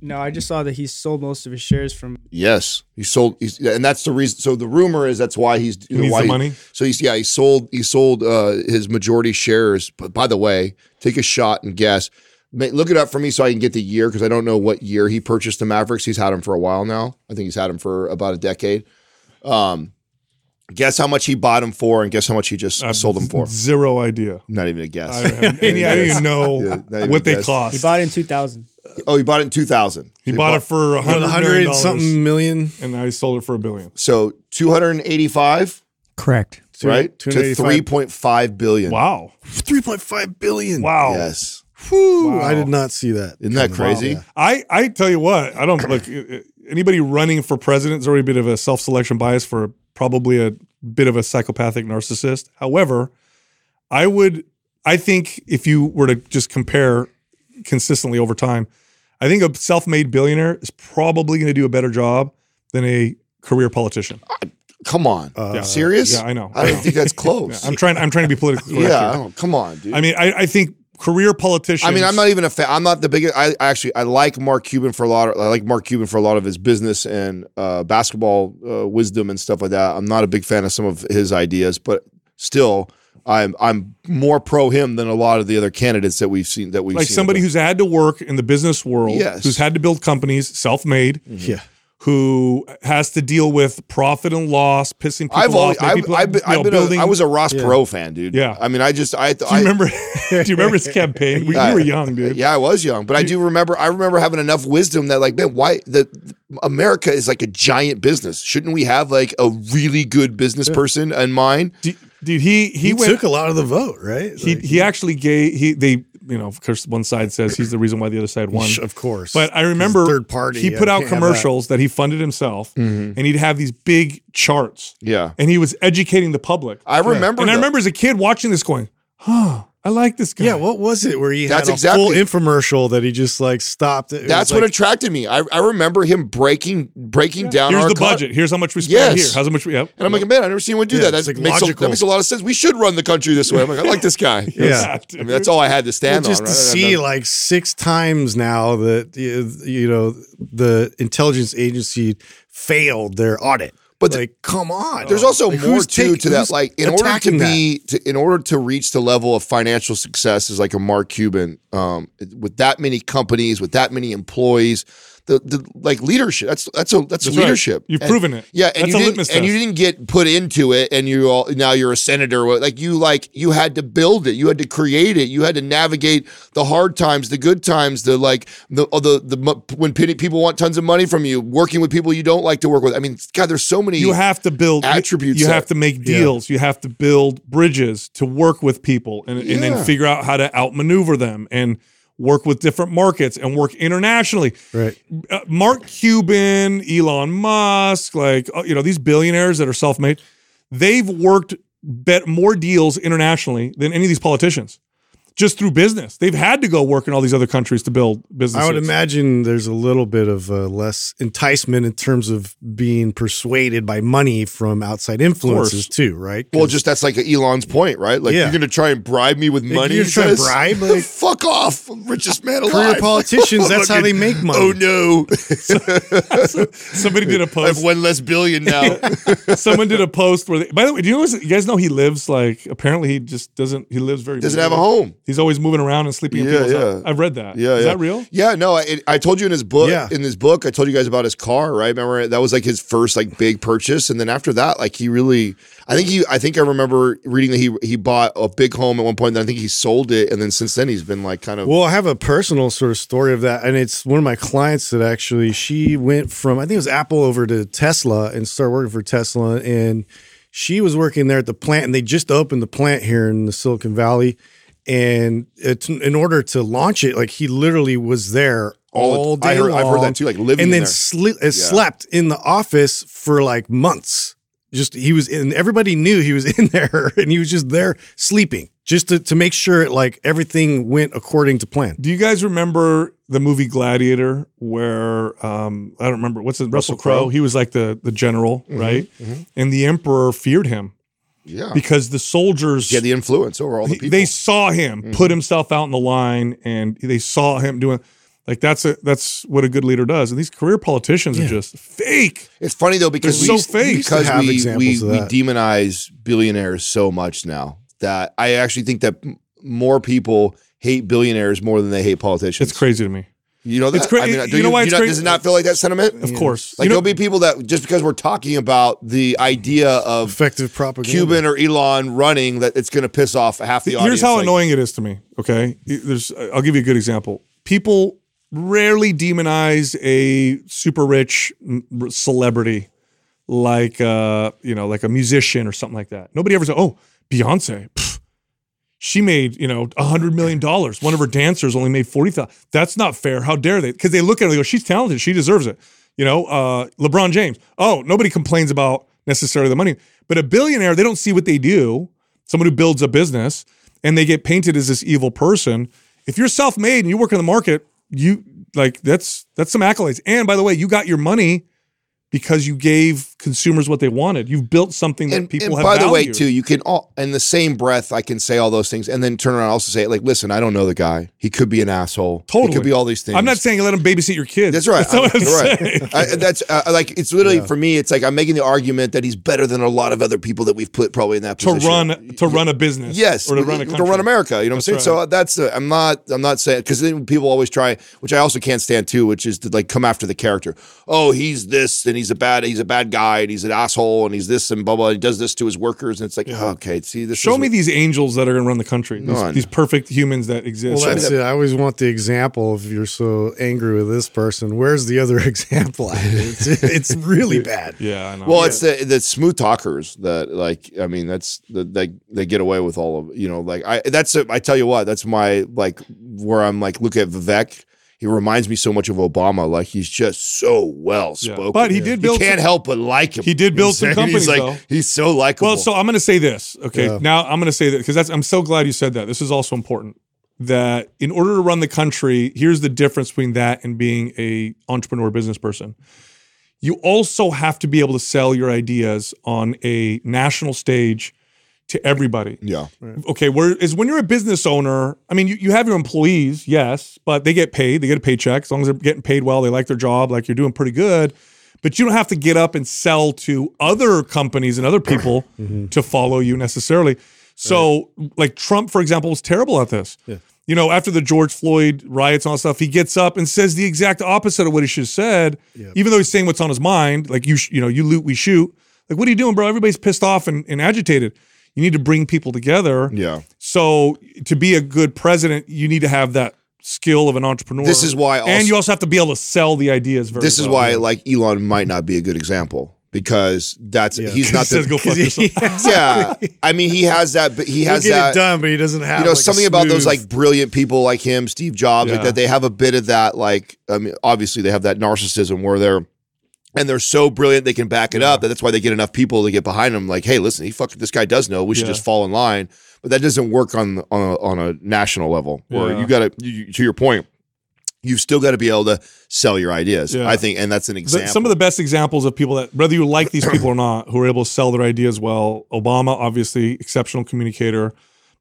No, I just saw that he sold most of his shares from. Yes, he sold, he's, and that's the reason. So the rumor is that's why he's He needs why the money. So he's yeah he sold he sold uh, his majority shares. But by the way, take a shot and guess. Ma- Look it up for me so I can get the year because I don't know what year he purchased the Mavericks. He's had them for a while now. I think he's had them for about a decade. Um, guess how much he bought them for, and guess how much he just I have sold them for. [laughs] Zero idea. Not even a guess. I don't have [laughs] any. I don't even know Yeah, even what they guess. cost. He bought it in 2000. oh, he bought it in two thousand. He bought it for a One hundred hundred million something something, million. and now he sold it for a billion. So two hundred and eighty-five, Correct. Right? To three point five billion. Wow. Three point five billion. Wow. Yes. Whew, Wow. I did not see that. Isn't that coming. crazy? Yeah. I, I tell you what, I don't look. [clears throat] uh, Anybody running for president is already a bit of a self selection bias for probably a bit of a psychopathic narcissist. However, I would I think if you were to just compare consistently over time, I think a self-made billionaire is probably going to do a better job than a career politician. Come on, uh, Yeah. serious? Yeah, I know. I don't think that's [laughs] close. I'm trying. I'm trying to be politically correct. yeah, come on, dude. I mean, I, I think career politicians. I mean, I'm not even a fan. I'm not the biggest. I, I actually I like Mark Cuban for a lot. Of, I like Mark Cuban for a lot of his business and uh, basketball uh, wisdom and stuff like that. I'm not a big fan of some of his ideas, but still, I'm I'm more pro him than a lot of the other candidates that we've seen. That we've like seen somebody who's had to work in the business world, Yes. who's had to build companies, self-made, Yeah. Who has to deal with profit and loss, pissing people I've always off. I've, people- I've been, you know, I've been building. a, I was a Ross Perot fan, dude. Yeah. I mean, I just I do you remember? [laughs] do you remember his campaign? We, [laughs] I- you were young, dude. Yeah, I was young, but I do remember. I remember having enough wisdom that, like, man, why the America is like a giant business. Shouldn't we have like a really good business person in mind? Dude, dude, he he, He, went. took a lot of the vote, right? he Like, he actually gave he they you know of course one side says he's the reason why the other side won. of course. But I remember third party. he yeah, put out can't that. commercials that. he funded himself, mm-hmm. and he'd have these big charts, Yeah, and he was educating the public. I remember. and I remember as a kid watching this, going, "Huh, I like this guy." Yeah, what was it where he That's had a exactly- full infomercial that he just like stopped? It That's what like, attracted me. I, I remember him breaking breaking down. Here's our the co- budget. Here's how much we spend Yes. here. How's how much we have? and I'm like, man, I've never seen anyone do Yeah, that. That like, makes a, that makes a lot of sense. We should run the country this way. I'm like, I like this guy. [laughs] Yeah. I mean, that's all I had to stand on. just on. to right? see like six times now that you you know the intelligence agency failed their audit. But But like, come on. There's also Like, more who's too take- to that. Like in order to be, to, in order to reach the level of financial success as like a Mark Cuban, um, with that many companies, with that many employees, the, the like leadership. That's that's a that's, That's right. leadership. You've And- proven it. Yeah, and That's you didn't, and you didn't get put into it, and you all now you're a senator. Like you like you had to build it, you had to create it, you had to navigate the hard times, the good times, the like the the the when people want tons of money from you, working with people you don't like to work with. I mean, God, there's so many. You have to build attributes You that- have to make deals. You have to build bridges to work with people, and, and then figure out how to outmaneuver them and work with different markets and work internationally. right. uh, Mark Cuban, Elon Musk, like uh, you know these billionaires that are self-made, they've worked bet more deals internationally than any of these politicians, just through business. They've had to go work in all these other countries to build businesses. I would imagine there's a little bit of uh, less enticement in terms of being persuaded by money from outside influences too, right? Well, just that's like Elon's point, right? Like Yeah. you're going to try and bribe me with money. you're he trying to says? bribe, like- [laughs] fuck off, richest man alive. career politicians, [laughs] that's how they make money. Oh no, [laughs] Somebody did a I have post. one less billion now. Someone did a post where. They, by the way, do you know? You guys know he lives like. Apparently, he just doesn't. He lives very. Doesn't have a home. He's always moving around and sleeping in Yeah, people's yeah. house. I've read that. Yeah, Is yeah. that real? Yeah, no, I, I told you in his book. Yeah. In his book, I told you guys about his car, right? Remember that was like his first like big purchase, and then after that, like he really, I think he, I think I remember reading that he he bought a big home at one point. And I think he sold it, and then since then he's been like kind of. Well, I have a personal sort of story of that, and it's one of my clients that actually she went from I think it was Apple over to Tesla and started working for Tesla, and she was working there at the plant, and they just opened the plant here in the Silicon Valley, and it's in order to launch it, like he literally was there All all day I heard- long. I've heard that too, like living and in then there. sle- uh, slept in the office for like months. Just he was in. Everybody knew he was [laughs] in there, and he was just there sleeping, just to, to make sure it, like everything went according to plan. Do you guys remember the movie Gladiator, where um, I don't remember what's it, Russell Crowe? Crowe? He was like the the general, Mm-hmm, right? And the emperor feared him yeah, because the soldiers he had the influence over all the people. Mm-hmm. they saw him put himself out in the line, and they saw him doing like that's a that's what a good leader does. And these career politicians are just fake. It's funny though because They're we, so fake. because We have we we, we demonize billionaires so much now that I actually think that more people hate billionaires more than they hate politicians. It's crazy to me. You know that? It's cra- I mean, you do know why it's not- cra- Does it not feel like that sentiment? Of course, Like you know, there'll be people that just because we're talking about the idea of Effective propaganda. Cuban or Elon running, that it's going to piss off half the audience. here's how like, annoying it is to me. Okay, there's I'll give you a good example. People rarely demonize a super rich celebrity like uh you know like a musician or something like that. Nobody ever says, "Oh, Beyonce." pff, she made you know a hundred million dollars. One of her dancers only made forty thousand. That's not fair. How dare they? Because they look at her, they go, "She's talented. She deserves it." You know, uh, LeBron James. Oh, nobody complains about necessarily the money, but a billionaire, they don't see what they do. Someone who builds a business, and they get painted as this evil person. If you're self-made and you work in the market, you like that's that's some accolades. And by the way, you got your money because you gave consumers what they wanted. You've built something that and, people and have. by the way, too, you can all in the same breath, I can say all those things, and then turn around and also say, like, listen, I don't know the guy. He could be an asshole. Totally. he could be all these things. I'm not saying let him babysit your kids. That's right. That's not what I'm You're saying. right. I, that's uh, like it's literally for me. It's like I'm making the argument that he's better than a lot of other people that we've put probably in that position. To run to run a business, Yes, or to run a country. America. You know what I'm saying? right. So that's uh, I'm not I'm not saying because then people always try, which I also can't stand too, which is to like come after the character. Oh, he's this and he's a bad he's a bad guy and he's an asshole and he's this and blah blah. And He does this to his workers and it's like okay, see this. Show is me what- these angels that are going to run the country. These, these perfect humans that exist. Well, that's it. I always want the example. If you're so angry with this person, where's the other [laughs] example? It's, it's really [laughs] bad. yeah, I know. Well, it's the the smooth talkers that like I mean that's the they they get away with all of you know like I that's a, I tell you what that's my like where I'm like look at Vivek. He reminds me so much of Obama. Like he's just so well spoken. But he did build You can't some- help but like him. He did build some You know what I'm saying? He's companies, like though. he's so likable. Well, so I'm going to say this. Okay, Yeah. now I'm going to say that because that's I'm so glad you said that. This is also important. That in order to run the country, here's the difference between that and being a entrepreneur business person. You also have to be able to sell your ideas on a national stage to everybody. yeah, Okay, whereas when you're a business owner, I mean, you, you have your employees, yes, but they get paid. They get a paycheck. As long as they're getting paid well, they like their job, like you're doing pretty good. But you don't have to get up and sell to other companies and other people [clears throat] mm-hmm. to follow you necessarily. So, like Trump, for example, was terrible at this. You know, after the George Floyd riots and all that stuff, he gets up and says the exact opposite of what he should have said, even though he's saying what's on his mind. Like you, sh- you know, you loot, we shoot. Like, what are you doing, bro? Everybody's pissed off and, and agitated. You need to bring people together. yeah. So to be a good president, you need to have that skill of an entrepreneur. This is why also- and you also have to be able to sell the ideas very This is well. why like Elon might not be a good example because that's he's [laughs] not says go the fuck [laughs] yourself. [laughs] yeah. I mean, he has that, but he has get that. it done, but he doesn't have you know like, something about those like brilliant people like him steve jobs like that they have a bit of that like i mean obviously they have that narcissism where they're and they're so brilliant they can back it up that that's why they get enough people to get behind them like hey listen he fuck this guy does know we should Yeah. just fall in line but that doesn't work on on a, on a national level where Yeah. you gotta you, to your point you've still got to be able to sell your ideas Yeah. i think and that's an example some of the best examples of people that, whether you like these people or not, who are able to sell their ideas well. Obama, obviously, exceptional communicator.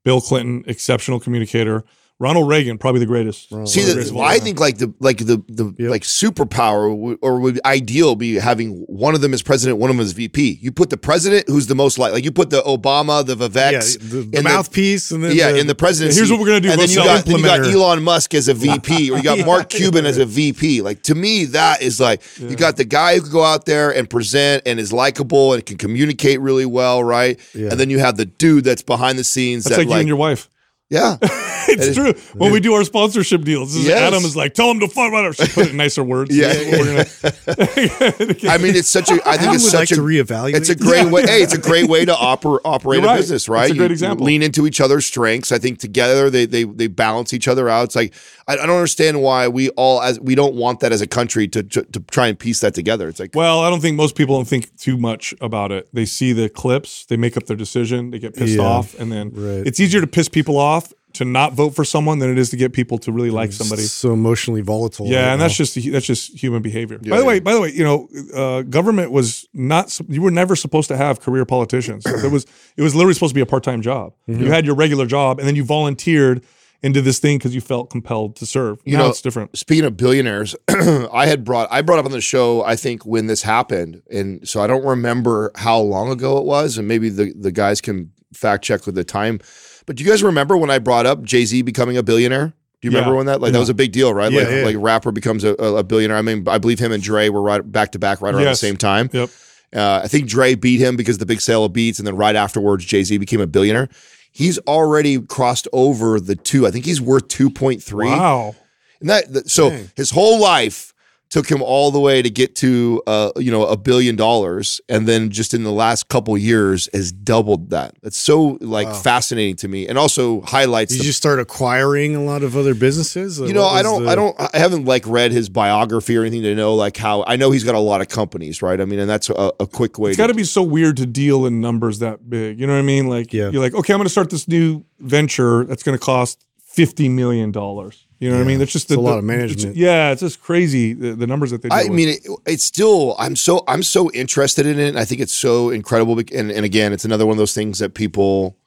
Bill Clinton, exceptional communicator. Ronald Reagan, probably the greatest. See, One of the, greatest I think like the like the the Yep. like superpower w- or would ideal be having one of them as president, one of them as VP. You put the president, who's the most like, like you put the Obama, the Vivek, yeah, the, the mouthpiece, and then yeah, the, in the presidency. Here's what we're gonna do. And then you, got, then you got. Elon Musk as a VP, [laughs] or you got Mark Cuban as a VP. Like to me, that is like you got the guy who can go out there and present and is likable and can communicate really well, right? Yeah. And then you have the dude that's behind the scenes That's that like, you and your wife. Yeah. [laughs] It's true. When we do our sponsorship deals, Yes. Adam is like, tell him to fuck about She put it in nicer words. Yeah. This is what we're gonna- [laughs] I mean, it's such a. I think Adam it's would such like a to reevaluate. It's a great way. Hey, it's a great way to oper, operate You're a right. business, It's right? a great You example. Lean into each other's strengths. I think together they they they balance each other out. It's like I, I don't understand why we all as we don't want that as a country to, to to try and piece that together. It's like Well, I don't think most people don't think too much about it. They see the clips, they make up their decision, they get pissed Yeah. off, and then Right. it's easier to piss people off to not vote for someone than it is to get people to really like somebody. so emotionally volatile. Yeah, right and that's just that's just human behavior. Yeah, by the way, by the way, you know, uh, government was not you were never supposed to have career politicians. it was it was literally supposed to be a part time job. Mm-hmm. You had your regular job, and then you volunteered into this thing because you felt compelled to serve. You now know, it's different. Speaking of billionaires, [clears throat] I had brought I brought up on the show I think when this happened, and so I don't remember how long ago it was, and maybe the the guys can fact check with the time. But do you guys remember when I brought up Jay Z becoming a billionaire? Do you Yeah. remember when that like that was a big deal, right? Yeah, like yeah. like rapper becomes a, a billionaire. I mean, I believe him and Dre were right back to back right around Yes. the same time. Yep. Uh, I think Dre beat him because of the big sale of beats, and then right afterwards, Jay Z became a billionaire. He's already crossed over the two. I think he's worth two point three. Wow. And that, that- so Dang. his whole life, took him all the way to get to uh, you know a billion dollars, and then just in the last couple years has doubled that. That's so like fascinating to me, and also highlights. Did the you start acquiring a lot of other businesses? you know, I don't, I don't, I haven't like read his biography or anything to know like how. I know he's got a lot of companies, right? I mean, and that's a, a quick way. It's got to be so weird to deal in numbers that big. You know what I mean? Like, Yeah. you're like, okay, I'm going to start this new venture that's going to cost fifty million dollars. You know what I mean? That's just It's the, a lot of management. it's- yeah, it's just crazy the, the numbers that they. Deal I with. mean, it, it's still. I'm so. I'm so interested in it. I think it's so incredible. And, and again, it's another one of those things that people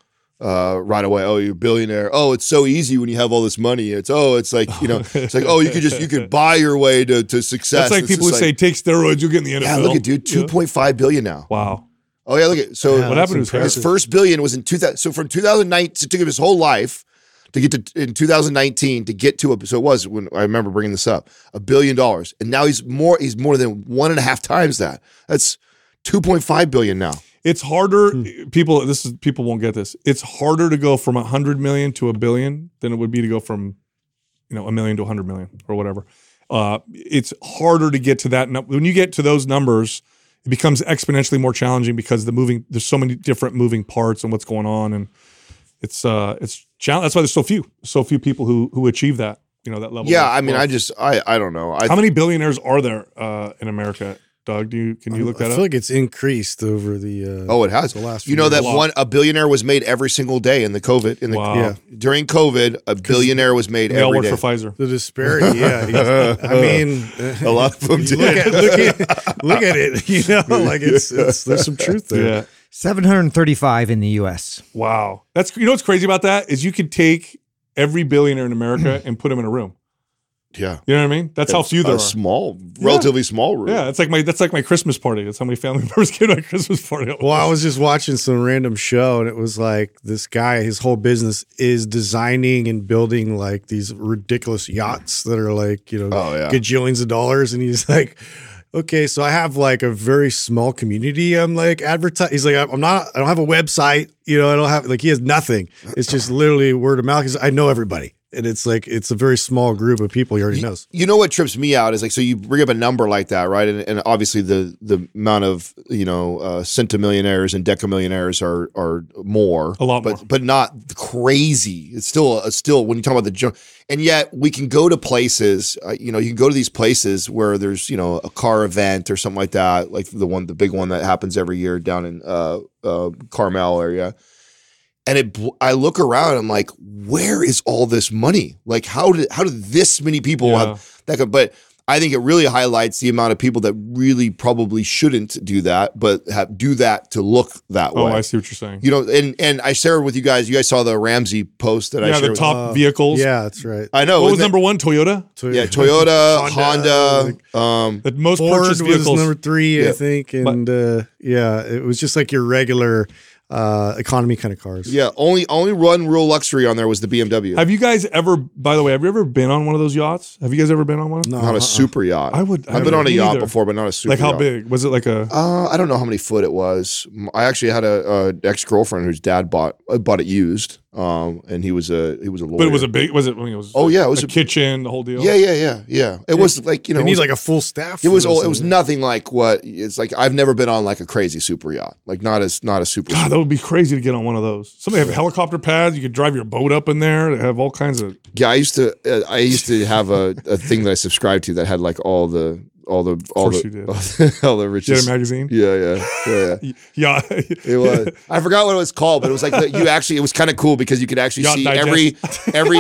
uh, right away. Oh, you're a billionaire. Oh, it's so easy when you have all this money. It's oh, it's like you know, it's like oh, you could just you could buy your way to to success. that's like It's people who just say take steroids, you'll get in the NFL. yeah, look at dude, Yeah. two point five billion now. Wow. Oh yeah, look at so Yeah, What happened to his first billion was in 2000. So from 2009, it took him his whole life to get to in 2019 to get to a. So it was when I remember bringing this up, a billion dollars, and now he's more. He's more than one and a half times that. That's 2.5 billion now. It's harder. Hmm. People, this is people won't get this. It's harder to go from a hundred million to a billion than it would be to go from, you know, a million to a hundred million or whatever. Uh, it's harder to get to that. num- When you get to those numbers, it becomes exponentially more challenging because the moving. There's so many different moving parts and what's going on, and it's uh, it's challenge. That's why there's so few, so few people who who achieve that. You know that level. Yeah, I mean, I just I I don't know. I How many billionaires are there uh, in America, Doug? Do you can you look that I that feel up? like it's increased over the. Uh, Oh, it has. The last you few know that years. one a billionaire was made every single day in the COVID in the Wow. Yeah. during COVID. A billionaire was made They all every work day. for Pfizer. The disparity, yeah. [laughs] I mean, A lot of [laughs] them you did. look at look at look at it. [laughs] You know, like it's, it's there's some truth there. Yeah. 735 in the U.S. Wow. That's you know what's crazy about that is you could take every billionaire in America hmm. and put them in a room. Yeah, You know what I mean? That's how few there a are. small, relatively small room. Yeah, it's like my that's like my Christmas party. That's how many family [laughs] members came to my Christmas party. Well, I was just watching some random show, and it was like this guy. His whole business is designing and building like these ridiculous yachts that are like you know Oh, yeah. gajillions of dollars. And he's like, okay, so I have like a very small community. I'm like advertise. He's like, I'm not. I don't have a website. You know, I don't have like he has nothing. It's just literally word of mouth. Because I know everybody, and it's like it's a very small group of people he already knows. You know what trips me out is like so you bring up a number like that, right? And, and obviously the the amount of you know uh, centimillionaires and decamillionaires are are more, A lot but more. but not crazy. It's still it's still when you talk about the junk, and yet we can go to places. Uh, you know, you can go to these places where there's you know a car event or something like that, like the one the big one that happens every year down in uh, uh, Carmel area. And it, I look around. I'm like, where is all this money? Like, how did how did this many people Yeah. have that? Could, but I think it really highlights the amount of people that really probably shouldn't do that, but have, do that to look that Oh, way. I see what you're saying. You know, and and I shared with you guys. You guys saw the Ramsey post that I shared. yeah, shared. the with- top Uh, vehicles. Yeah, that's right. I know. What was number one? Toyota. So, Yeah, Toyota, [laughs] Honda, Honda. um, The most Ford purchased was vehicles. number three, Yeah. I think, and uh, yeah, it was just like your regular uh, economy kind of cars. yeah, only only one real luxury on there was the BMW. have you guys ever? By the way, have you ever been on one of those yachts? Have you guys ever been on one? No, not uh-uh. a super yacht. I would- I I've been on a yacht neither. before, but not a super. Like how yacht. big was it? Like a Uh, I don't know how many foot it was. I actually had a, a ex girlfriend whose dad bought uh, bought it used, um, and he was a he was a lawyer. but it was a big. Was it? I mean, it was. Oh, yeah, it was a, a- kitchen, the whole deal. yeah yeah yeah yeah. It was like you know You it need was, like a full staff. it was for this, it was nothing like what it's like. I've never been on like a crazy super yacht, like not as not a super. God, that would be crazy to get on one of those. Somebody have helicopter pads. You could drive your boat up in there. They have all kinds of. yeah, I used to uh, I used to have a, a thing that I subscribed to that had like all the all the all course the you did. [laughs] all the, all the You had richest. a magazine. yeah, yeah, yeah, yeah. [laughs] Yeah, It was. [laughs] I forgot what it was called, but it was like the, you actually. It was kind of cool because you could actually Yacht see Digest. every every.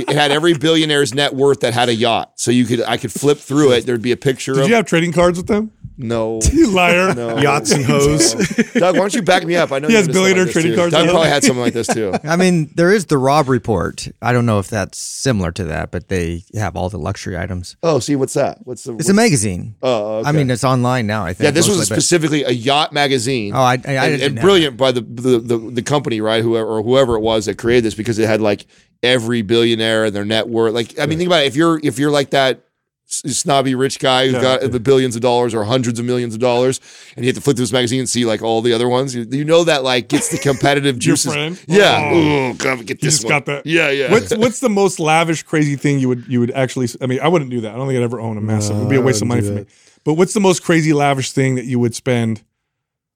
It had every billionaire's net worth that had a yacht, so you could. I could flip through it. There'd be a picture Did of you have trading cards with them? no. You liar. No. Yachts and hoes. Doug, why don't you back me up? I know He has billionaire like trading too. cards Doug now. probably had something like this too. I mean, there is the Robb report. I don't know if that's similar to that, but they have all the luxury items. Oh, see, what's that? What's the? It's what's, a magazine. Oh, okay. I mean, it's online now. I think. yeah, this was mostly, but- specifically a yacht magazine. Oh, I, I, I and, didn't and brilliant by the, the the the company, right? Whoever or whoever it was that created this, because it had like every billionaire and their net worth. Like, I mean, think about it. If you're if you're like that, snobby rich guy who's Yeah. got the billions of dollars or hundreds of millions of dollars, and you have to flip through his magazine and see like all the other ones. You, you know that like gets the competitive [laughs] juices. Yeah. Oh. Ooh, come get this one. got that. Yeah, yeah. What's what's the most lavish, crazy thing you would you would actually? I mean, I wouldn't do that. I don't think I'd ever own a massive. No, It'd be a waste of money for me. But what's the most crazy, lavish thing that you would spend?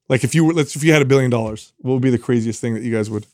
Like if you were, let's if you had a billion dollars, what would be the craziest thing that you guys would?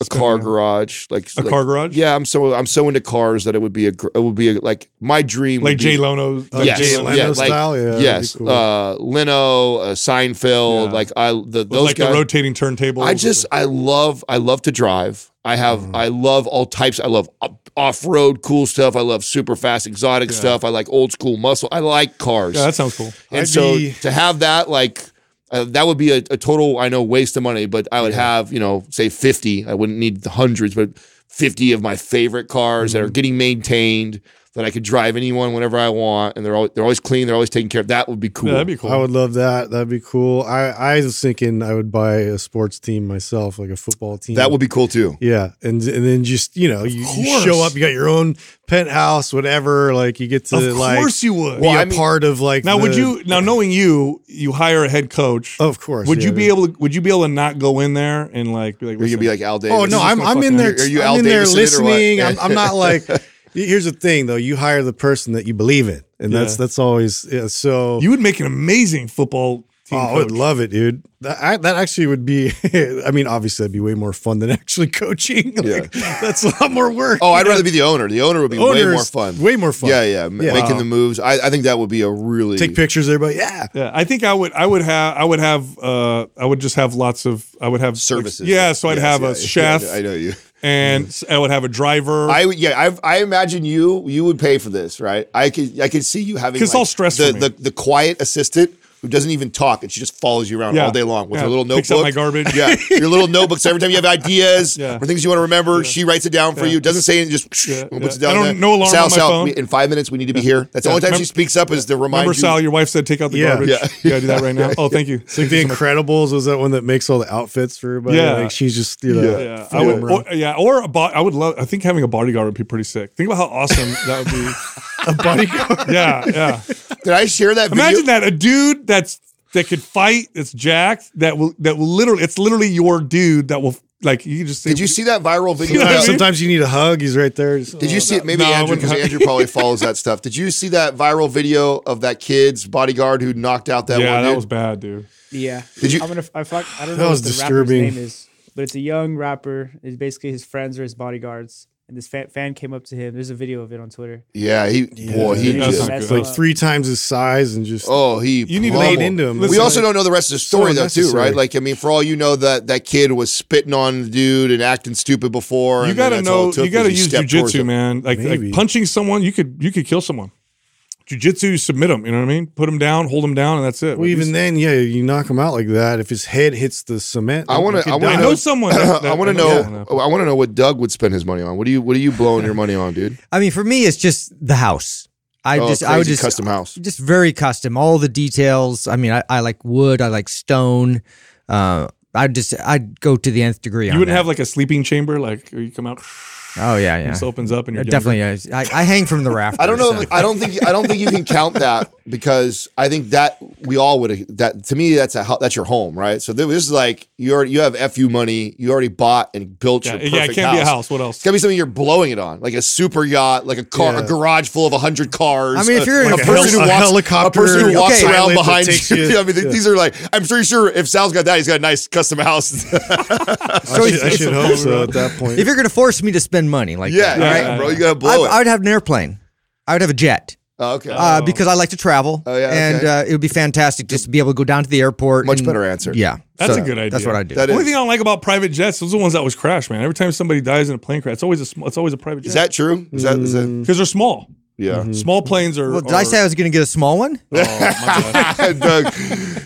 A car garage, like A like- car garage? Yeah, I'm so I'm so into cars that it would be a it would be a, like my dream. Like Jay Leno. Like yes, Jay Leno yeah, like, style? Yeah, yes, cool. uh, Leno, uh, Seinfeld, Yeah. like I the, those like guys. the rotating turntable. I just I love I love to drive. I have Mm. I love all types. I love off road cool stuff. I love super fast exotic stuff. I like old school muscle. I like cars. Yeah, that sounds cool. and I'd so be- to have that like. Uh, that would be a, a total, I know, waste of money, but I would have, you know, say 50. I wouldn't need the hundreds, but 50 of my favorite cars Mm-hmm. that are getting maintained that I could drive anyone whenever I want. And they're, al- they're always clean. They're always taken care of. That would be cool. Yeah, that'd be cool. I would love that. That'd be cool. I, I was thinking I would buy a sports team myself, like a football team. that would be cool too. Yeah, and and then just you know you, you show up, you got your own penthouse, whatever. Like you get to of like course you would. be Well, a I mean- part of like. now, would you now knowing you, you hire a head coach? Of course. Would you yeah. be able to? Would you be able to not go in there and like be like? You're going to be like Al Davis. Oh no, I'm I'm in there. Are you I'm Al in there Davison it or what? listening. I'm, I'm not like. [laughs] Here's the thing, though. You hire the person that you believe in, and that's Yeah. that's always yeah, so. you would make an amazing football team. oh, I would love it, dude. That, I, that actually would be. [laughs] I mean, obviously, that'd be way more fun than [laughs] actually coaching. [laughs] Like, that's a lot more work. Oh, I'd know? rather be the owner. The owner would be way more fun. Way more fun. Yeah, yeah, Yeah. making the moves. I, I think that would be a really Take pictures, everybody. Yeah. Yeah, I think I would. I would have. I would have. Uh, I would just have lots of. I would have like, services. yeah, so I'd Yes, have yeah, a yeah, chef, I know you. And mm. I would have a driver. I yeah, I, I imagine you you would pay for this, right? I could I could see you having it's all stress the, the the quiet assistant who doesn't even talk and she just follows you around Yeah. all day long with Yeah. her little Picks notebook. up my garbage. Yeah, [laughs] your little notebook. So every time you have ideas Yeah. or things you want to remember, she writes it down for Yeah. you. Doesn't say it, just Yeah, [laughs] puts it down I don't- there. no alarm Sal, on my Sal, phone. in five minutes we need to be here. That's the only time she speaks up is to remind Remember, you. Sal, your wife said take out the Yeah. garbage. Yeah. You gotta do that right now. Oh, thank you. It's like the Incredibles was that one that makes all the outfits for everybody. Yeah. Like she's just you know. Yeah, I would. Or, yeah, or a bo- I would love. I think having a bodyguard would be pretty sick. Think about how awesome that would be. [laughs] a bodyguard. [laughs] Yeah, yeah. Did I share that video? Imagine that a dude that's that could fight, that's jacked, that will that will literally. It's literally your dude that will like. You just say, Did you see that viral video? know what I mean? Sometimes you need a hug. He's right there. Just- Did you see it? Maybe No, Andrew, because Andrew probably follows that stuff. Did you see that viral video of that kid's bodyguard who knocked out that one? Yeah, one that dude? was bad, dude. Yeah. Did you- I'm gonna. I fuck. I don't That know was what the disturbing. rapper's name is, but it's a young rapper. It's basically his friends or his bodyguards, and this fan, fan came up to him. There's a video of it on Twitter. yeah, he boy, he That's just not That's like three times his size and just. oh he You need laid into him. We Listen, also don't know the rest of the story So though too, right? Like I mean, for all you know, that that kid was spitting on the dude and acting stupid before. You and gotta know. You gotta use jujitsu, man. Like, like punching someone, you could you could kill someone. Jujitsu, you submit them. You know what I mean? Put them down, hold them down, and that's it. Well, even then, yeah, you knock him out like that. If his head hits the cement, I want to. I want to die. know someone. That, that- [coughs] I want to that know. that. I want to know what Doug would spend his money on. What are you? What are you blowing your money on, dude? I mean, for me, it's just the house. I Oh, just, I would just custom house. just very custom. All the details. I mean, I, I like wood. I like stone. Uh, I just, I'd go to the nth degree. You on wouldn't that. have like a sleeping chamber, like you come out, Oh yeah, yeah. this opens up, and you're It definitely is. I, I hang from the rafters. I don't know. so. I don't think. I don't think you can count that because I think that we all would. That to me, that's a that's your home, right? So this is like you already you have fu money. You already bought and built Yeah, your yeah, it can't be a house. What else? It's gotta be something you're blowing it on, like a super yacht, like a car, a garage full of hundred cars. I mean, if you're in a, a person hel- who a walks, helicopter, a person who walks okay. around behind takes you. you- [laughs] I mean, th- these are like. I'm pretty sure if Sal's got that, he's got a nice custom house. I [laughs] So should, if- I if- should hope so at that point. if you're gonna force me to spend money like yeah, that, yeah, right? bro, you gotta I, blow I it. would have an airplane. I would have a jet. Oh, okay, Uh, because I like to travel, Oh, yeah, and okay. uh, it would be fantastic just to be able to go down to the airport. Much and- better answer. Yeah, That's So a good idea. That's what I do. That The only is. thing I don't like about private jets, those are the ones that always crash, man. Every time somebody dies in a plane crash, it's always a sm- it's always a private jet. Is that true? Is that because they're small? yeah? Small planes are. well, did I say I was going to get a small one? Oh, my bad. [laughs] Doug,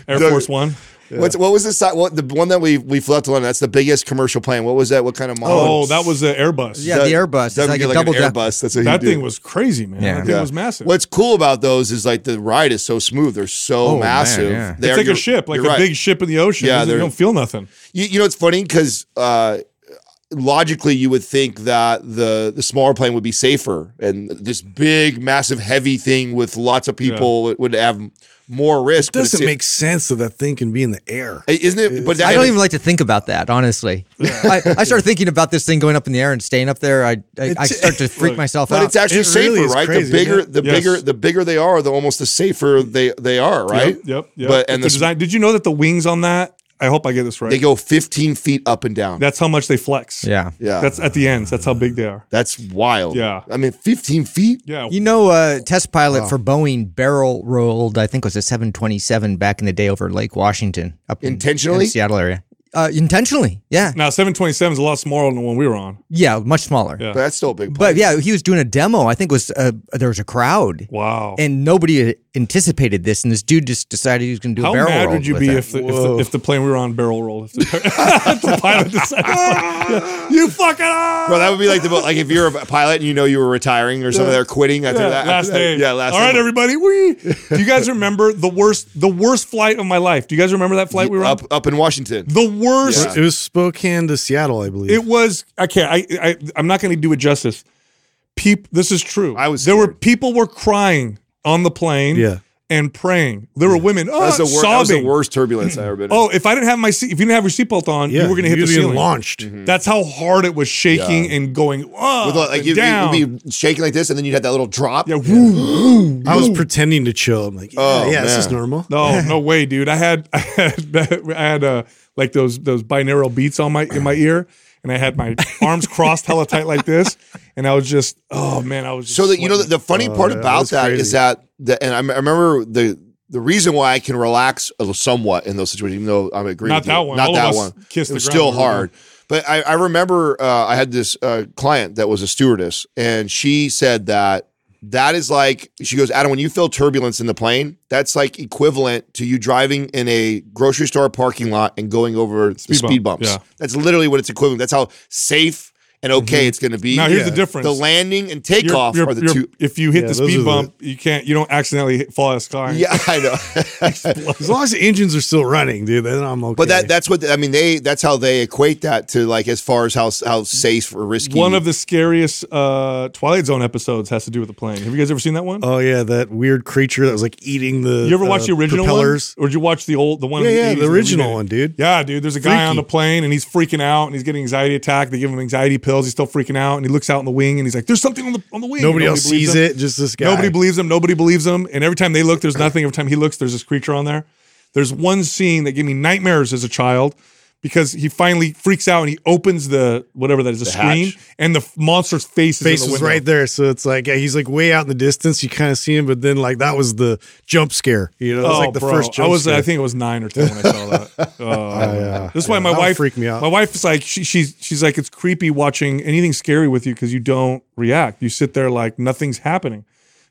Air Doug- Force One. What's what was the si- what the one that we we flew out to London? That's the biggest commercial plane. What was that? What kind of model? Oh, that was an Airbus. Yeah, the Airbus. It's like a get double an. Airbus. That's what that he did. thing was crazy, man. Yeah. That thing Yeah. was massive. What's cool about those is like the ride is so smooth. They're so Oh, man, massive. yeah. They're- it's like a ship, like a right. big ship in the ocean. Yeah, Yeah, you they're- don't feel nothing. You, you know, it's funny because uh, logically you would think that the the smaller plane would be safer and this big massive heavy thing with lots of people would- would have more risk but doesn't it's- make sense that that thing can be in the air. isn't it but I don't even like to think about that, honestly. I, I started thinking about this thing going up in the air and staying up there. I I, I start to freak [laughs] myself but out. it's actually It safer is right crazy, the bigger the Yes. bigger the bigger they are the almost the safer they they are right Yep. Yep. yep. but and the the, design. Did you know that the wings on that? I hope I get this right. they go 15 feet up and down That's how much they flex. yeah. yeah That's at the ends. That's how big they are. that's wild Yeah. i mean 15 feet Yeah. You know, uh, test pilot for Boeing barrel rolled, I think it was a 727 back in the day over Lake Washington. Up in- Intentionally? in Seattle area. Uh, intentionally, yeah. now 727 is a lot smaller than the one we were on. Yeah, much smaller. Yeah. but that's still a big But plane. yeah, he was doing a demo. I think it was uh, there was a crowd. Wow. And nobody anticipated this, and this dude just decided he was going to do How a barrel mad roll would you be if the, if the if the plane we were on barrel rolled? If the, [laughs] if the pilot decided, yeah, [laughs] you fucking up. Bro, that would be like the like if you're a pilot and you know you were retiring or something, they're quitting after Yeah, that. last day. Yeah, last All right, day. everybody. We. Do you guys remember the worst the worst flight of my life? Do you guys remember that flight we were up on? up in Washington. The worst. It was Spokane to Seattle, I believe. It was. I can't. I. I I'm not going to do it justice. Peep. This is true. I was There were people were crying on the plane. Yeah. And praying. There were women. Oh, That was, the wor- that was the worst turbulence I ever been in. Oh, if I didn't have my seat, if you didn't have your seatbelt on, yeah, you were going to hit the you'd be ceiling. launched. That's how hard it was shaking and going oh, With, like and you, down. you'd be shaking like this, and then you'd have that little drop. yeah, [gasps] woo. I was pretending to chill. I'm like, yeah, Oh, yeah, this is normal. No, [laughs] no way, dude. I had [laughs] I had I had uh, like those those binaural beats on my in my ear, and I had my arms crossed hella tight like this, and I was just oh man, I was just So that you know, the, the funny part yeah, about that's that is crazy. that, that, and I, m- I remember the the reason why I can relax somewhat in those situations, even though I'm agreeing. Not with that you. one. Not All of that us one. kissed it the was ground still when we hard. But I, I remember uh, I had this uh, client that was a stewardess, and she said that that is like she goes, Adam, when you feel turbulence in the plane, that's like equivalent to you driving in a grocery store parking lot and going over the Speed speed bumps. yeah. That's literally what it's equivalent. That's how safe and okay it's going to be. Mm-hmm. Now here's Yeah. the difference. The landing and You're- takeoff you're- are the two. If you hit Yeah, the those are speed the- bump, you can't. You don't accidentally hit, fall out of the sky. Yeah, I know. [laughs] As long as the engines are still running, dude, then I'm okay. But that that's what I mean. They that's how they equate that to like as far as how how safe or risky. One of the scariest uh, Twilight Zone episodes has to do with the plane. Have you guys ever seen that one? oh yeah, that weird creature that was like eating the. you ever watch uh, the original propellers? one, or did you watch the old the one? Yeah, in yeah, the, the original Remade one, dude. Yeah, dude. There's a guy on the plane and he's freaking out and he's getting anxiety attack. They give him anxiety pills. He's still freaking out and he looks out in the wing and he's like, "There's something on the on the wing." Nobody, And else sees him. it. Just this guy. Nobody believes him. Nobody believes him. And every time they look, there's nothing. Every time he looks, there's this creature on there. There's one scene that gave me nightmares as a child because he finally freaks out and he opens the whatever that is a screen hatch? and the monster's face is Face in the was right there, so it's like yeah, he's like way out in the distance. You kind of see him, but then like that was the jump scare. You know, it was Oh, like the oh, bro. first jump I was, scare. I think it was nine or ten when I saw that. [laughs] Uh, oh, yeah. This is why Yeah, my wife freaked me out. My wife's like she, she's she's like it's creepy watching anything scary with you because you don't react. You sit there like nothing's happening.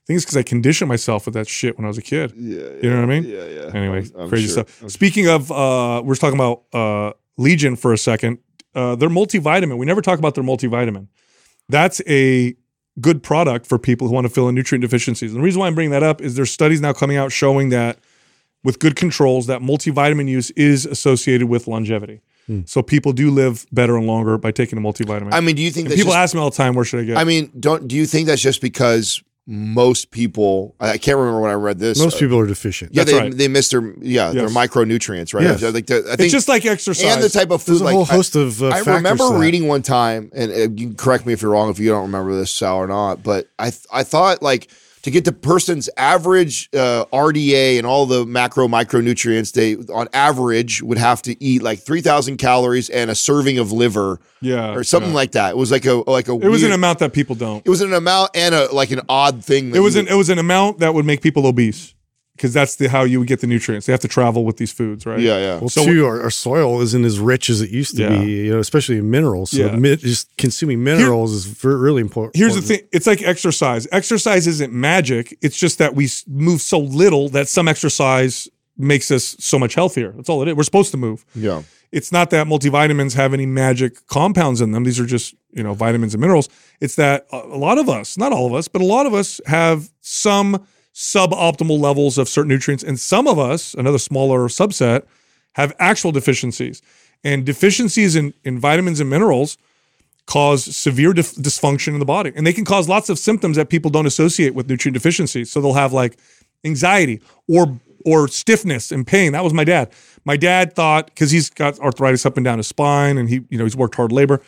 I think it's because I conditioned myself with that shit when I was a kid. Yeah, you know what I mean. Yeah, yeah. Anyway, I'm- I'm crazy sure. stuff. Speaking of, uh, we're talking about uh, Legion for a second. Uh, their multivitamin. We never talk about their multivitamin. That's a good product for people who want to fill in nutrient deficiencies. And the reason why I'm bringing that up is there's studies now coming out showing that with good controls, that multivitamin use is associated with longevity. So people do live better and longer by taking a multivitamin. I mean, do you think that's people just, ask me all the time, where should I get? I mean, don't do you think that's just because most people? I I can't remember when I read this. Most uh, people are deficient. yeah, That's they right. they miss their yeah their micronutrients, right? Yes. Like the, I think it's just like exercise. and the type of food. There's a like, whole I- host of uh, I remember reading one time, and uh, you can correct me if you're wrong if you don't remember this, Sal, or not. But I th- I thought like to get the person's average uh, RDA and all the macro micronutrients, they on average would have to eat like three thousand calories and a serving of liver, yeah, or something yeah. like that. It was like a like a It was an amount that people don't. It was an amount and a like an odd thing. that It was an it was an amount that would make people obese because that's the how you would get the nutrients. They have to travel with these foods, right? yeah yeah. Well, So- too, our, our soil isn't as rich as it used to Yeah. be, you know, especially in minerals. So Yeah. mi- just consuming minerals is ver- really important. Here's the thing: it's like exercise. Exercise isn't magic. It's just that we move so little that some exercise makes us so much healthier. That's all it is. We're supposed to move. yeah. It's not that multivitamins have any magic compounds in them. These are just you know vitamins and minerals. It's that a a lot of us, not all of us, but a lot of us have some suboptimal levels of certain nutrients, and some of us, another smaller subset, have actual deficiencies. And deficiencies in, in vitamins and minerals cause severe dif- dysfunction in the body, and they can cause lots of symptoms that people don't associate with nutrient deficiency. So they'll have like anxiety or or stiffness and pain. That was my dad. My dad thought because he's got arthritis up and down his spine, and he you know he's worked hard labor.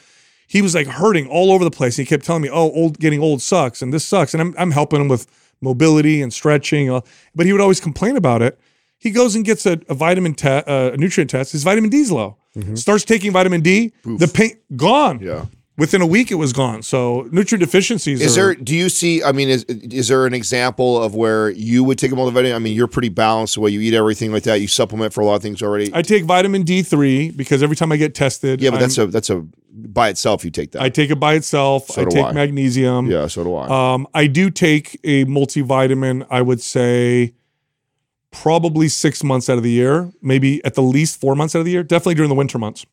He was like hurting all over the place. And he kept telling me, "Oh, old getting old sucks, and this sucks." And I'm I'm helping him with mobility and stretching, uh, but he would always complain about it. He goes and gets a, a vitamin test, uh, a nutrient test. His vitamin D's low. Starts taking vitamin D. The pain gone. Yeah. Within a week, it was gone. So nutrient deficiencies. Is are, there? Do you see? I mean, is is there an example of where you would take a multivitamin? I mean, you're pretty balanced the way you eat everything like that. You supplement for a lot of things already. I take vitamin D three because every time I get tested, yeah, but that's I'm- a that's a by itself. You take that. I take it by itself. So I take I. magnesium. yeah, so do I. Um, I do take a multivitamin. I would say probably six months out of the year, maybe at the least four months out of the year. Definitely during the winter months,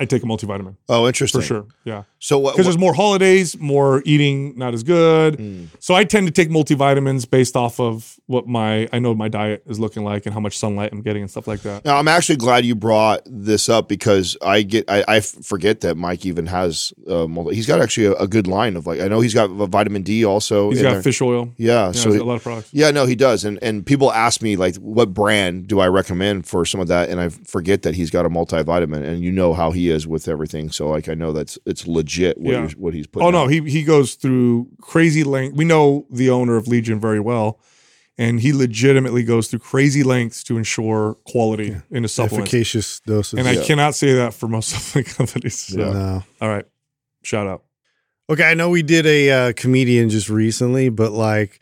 I take a multivitamin oh, interesting. for sure. Yeah, So what? because there's more holidays, more eating not as good. Hmm. So I tend to take multivitamins based off of what my I know my diet is looking like and how much sunlight I'm getting and stuff like that. Now, I'm actually glad you brought this up because I get I forget that Mike even has uh, multi- he's got actually a, a good line of like I know he's got a vitamin D also. He's got there. fish oil. Yeah, Yeah, so he- a lot of products. yeah, no, he does, and and people ask me like what brand do I recommend for some of that, and I forget that he's got a multivitamin, and you know how he is with everything, so like I know that's it's legit what, Yeah. he's, what he's putting. Oh no, out. he he goes through crazy length. We know the owner of Legion very well, and he legitimately goes through crazy lengths to ensure quality in a supplements. Efficacious doses. And I Yeah. cannot say that for most [laughs] supplement companies. So, Yeah. No. all right, shout out. Okay, I know we did a uh, comedian just recently, but like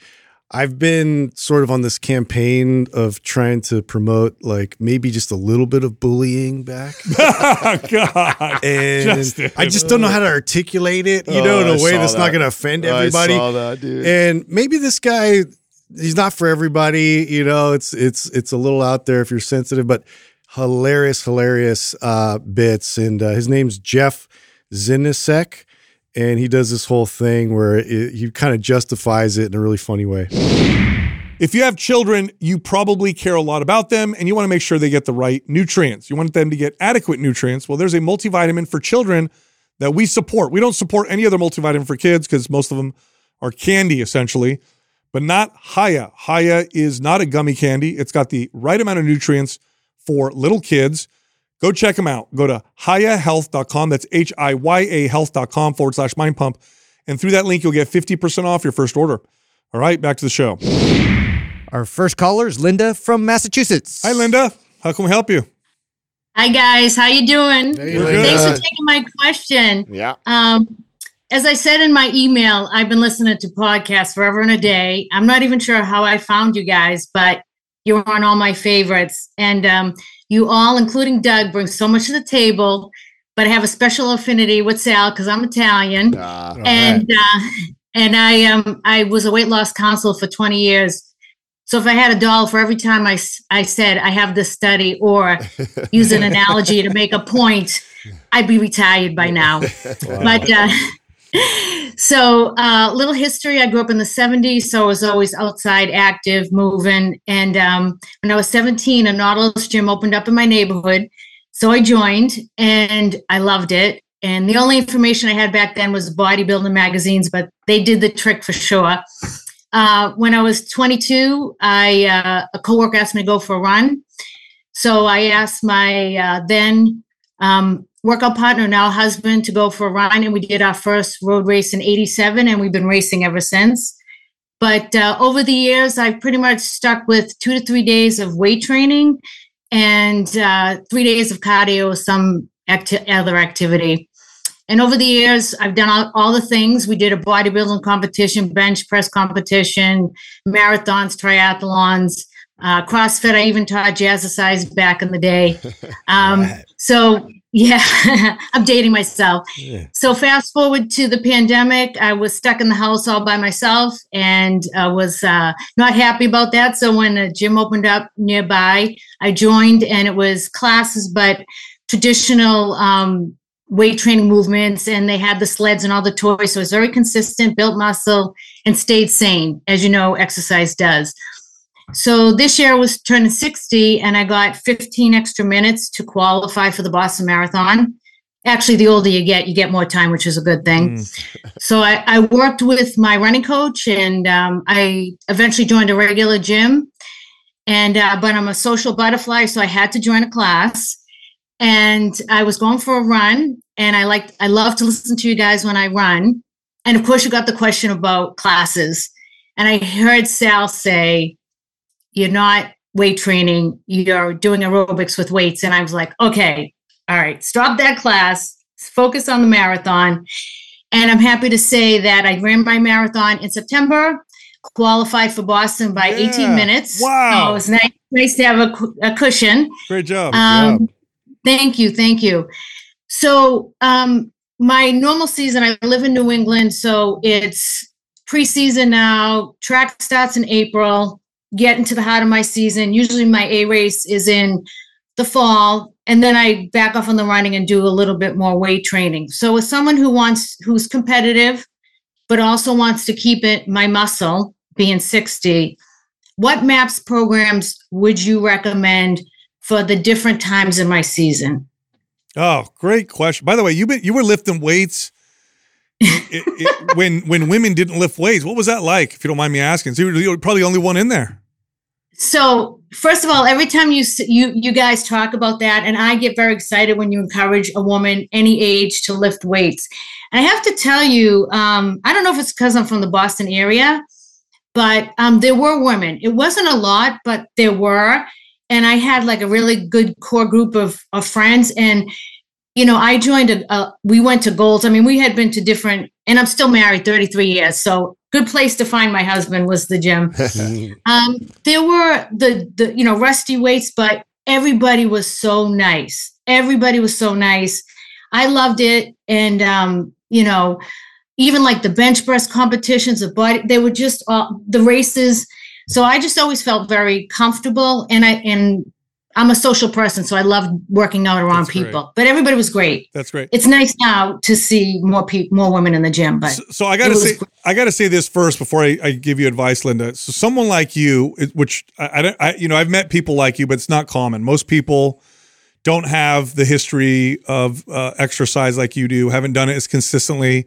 I've been sort of on this campaign of trying to promote like maybe just a little bit of bullying back. oh [laughs] God, [laughs] And Justin. I just don't know how to articulate it, you Oh, know, in I a way that's that. not going to offend everybody. I saw that, dude. And maybe this guy, he's not for everybody. You know, it's it's it's a little out there if you're sensitive, but hilarious, hilarious uh, bits. And uh, his name's Jeff Zenisek, and he does this whole thing where it, he kind of justifies it in a really funny way. If you have children, you probably care a lot about them and you want to make sure they get the right nutrients. You want them to get adequate nutrients. Well, there's a multivitamin for children that we support. We don't support any other multivitamin for kids because most of them are candy essentially, but not Hiya. Hiya is not a gummy candy. It's got the right amount of nutrients for little kids. Go check them out. Go to hiyahealth.com. That's H I Y A health.com forward slash mind pump. And through that link, you'll get 50% off your first order. All right, back to the show. Our first caller is Linda from Massachusetts. Hi, Linda. How can we help you? Hi guys, how you doing? Hey, We're Thanks for taking my question. yeah, Um, as I said in my email, I've been listening to podcasts forever and a day. I'm not even sure how I found you guys, but you're on all my favorites, and um, you all, including Doug, bring so much to the table. But I have a special affinity with Sal because I'm Italian, uh, and uh, and I um I was a weight loss counselor for 20 years. So if I had a dollar for every time I, I said I have this study or [laughs] use an analogy to make a point, I'd be retired by now. [laughs] But uh, so uh, little history. I grew up in the 70s, so I was always outside, active, moving. And um, when I was 17, a Nautilus gym opened up in my neighborhood. So I joined and I loved it. And the only information I had back then was bodybuilding magazines, but they did the trick for sure. Uh, when I was 22, I uh, a coworker asked me to go for a run. So I asked my uh, then um, workout partner, now husband, to go for a run, and we did our first road race in '87, and we've been racing ever since. But uh, over the years, I've pretty much stuck with two to three days of weight training and uh, three days of cardio, some acti- other activity. And over the years, I've done all, all the things. We did a bodybuilding competition, bench press competition, marathons, triathlons, uh, CrossFit. I even taught jazzercise back in the day. [laughs] Um, so, yeah, [laughs] I'm dating myself. So, fast forward to the pandemic, I was stuck in the house all by myself and uh, was uh, not happy about that. So, when a gym opened up nearby, I joined, and it was classes, but traditional um, weight training movements. And they had the sleds and all the toys. So, it was very consistent, built muscle, and stayed sane, as you know, exercise does. So this year I was turning 60 and I got 15 extra minutes to qualify for the Boston Marathon. actually, the older you get, you get more time, which is a good thing. [laughs] so I, I worked with my running coach, and um, I eventually joined a regular gym. And uh, but I'm a social butterfly, so I had to join a class. And I was going for a run, and I like I love to listen to you guys when I run. And of course, you got the question about classes. And I heard Sal say, You're not weight training, you're doing aerobics with weights. And I was like, Okay, all right, stop that class, focus on the marathon. And I'm happy to say that I ran my marathon in September, qualified for Boston by Yeah. 18 minutes. Wow. So it was nice, nice to have a, a cushion. Great job. Um, Thank you, thank you. So, um, my normal season, I live in New England, so it's preseason now. Track starts in April. Get into the heart of my season. Usually, my A race is in the fall, and then I back off on the running and do a little bit more weight training. So, as someone who wants, who's competitive, but also wants to keep it my muscle, being sixty, what MAPS programs would you recommend for the different times in my season? Oh, great question. By the way, you been you were lifting weights it, it, [laughs] when when women didn't lift weights. What was that like? If you don't mind me asking, so you were, you were probably the only one in there. So, first of all, every time you you you guys talk about that, and I get very excited when you encourage a woman any age to lift weights. And I have to tell you, um, I don't know if it's because I'm from the Boston area, but um, there were women. It wasn't a lot, but there were, and I had like a really good core group of of friends. And you know, I joined a, a we went to Gold's. I mean, we had been to different, and I'm still married, 33 years, so good place to find my husband was the gym. [laughs] Um, there were the the you know rusty weights, but everybody was so nice. Everybody was so nice. I loved it, and um, you know, even like the bench press competitions, the body, they were just all the races. So I just always felt very comfortable, and I and I'm a social person, so I love working out around That's great. people. But everybody was great. That's great. It's nice now to see more people, more women in the gym. But So, so I gotta say, great. I gotta say this first before I, I give you advice, Linda. So someone like you, which I, I, don't- I, you know, I've met people like you, but it's not common. Most people don't have the history of uh, exercise like you do. Haven't done it as consistently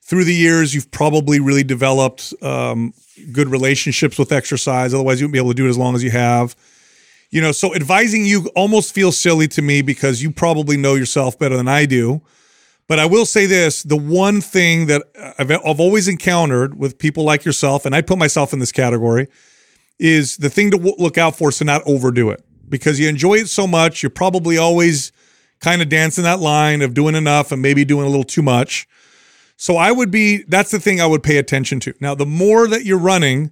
through the years. You've probably really developed um, good relationships with exercise. Otherwise, you wouldn't be able to do it as long as you have. You know, so advising you almost feels silly to me because you probably know yourself better than I do. But I will say this: the one thing that I've, I've always encountered with people like yourself, and I put myself in this category, is the thing to w- look out for is to not overdo it because you enjoy it so much. You're probably always kind of dancing that line of doing enough and maybe doing a little too much. So I would be that's the thing I would pay attention to. Now, the more that you're running,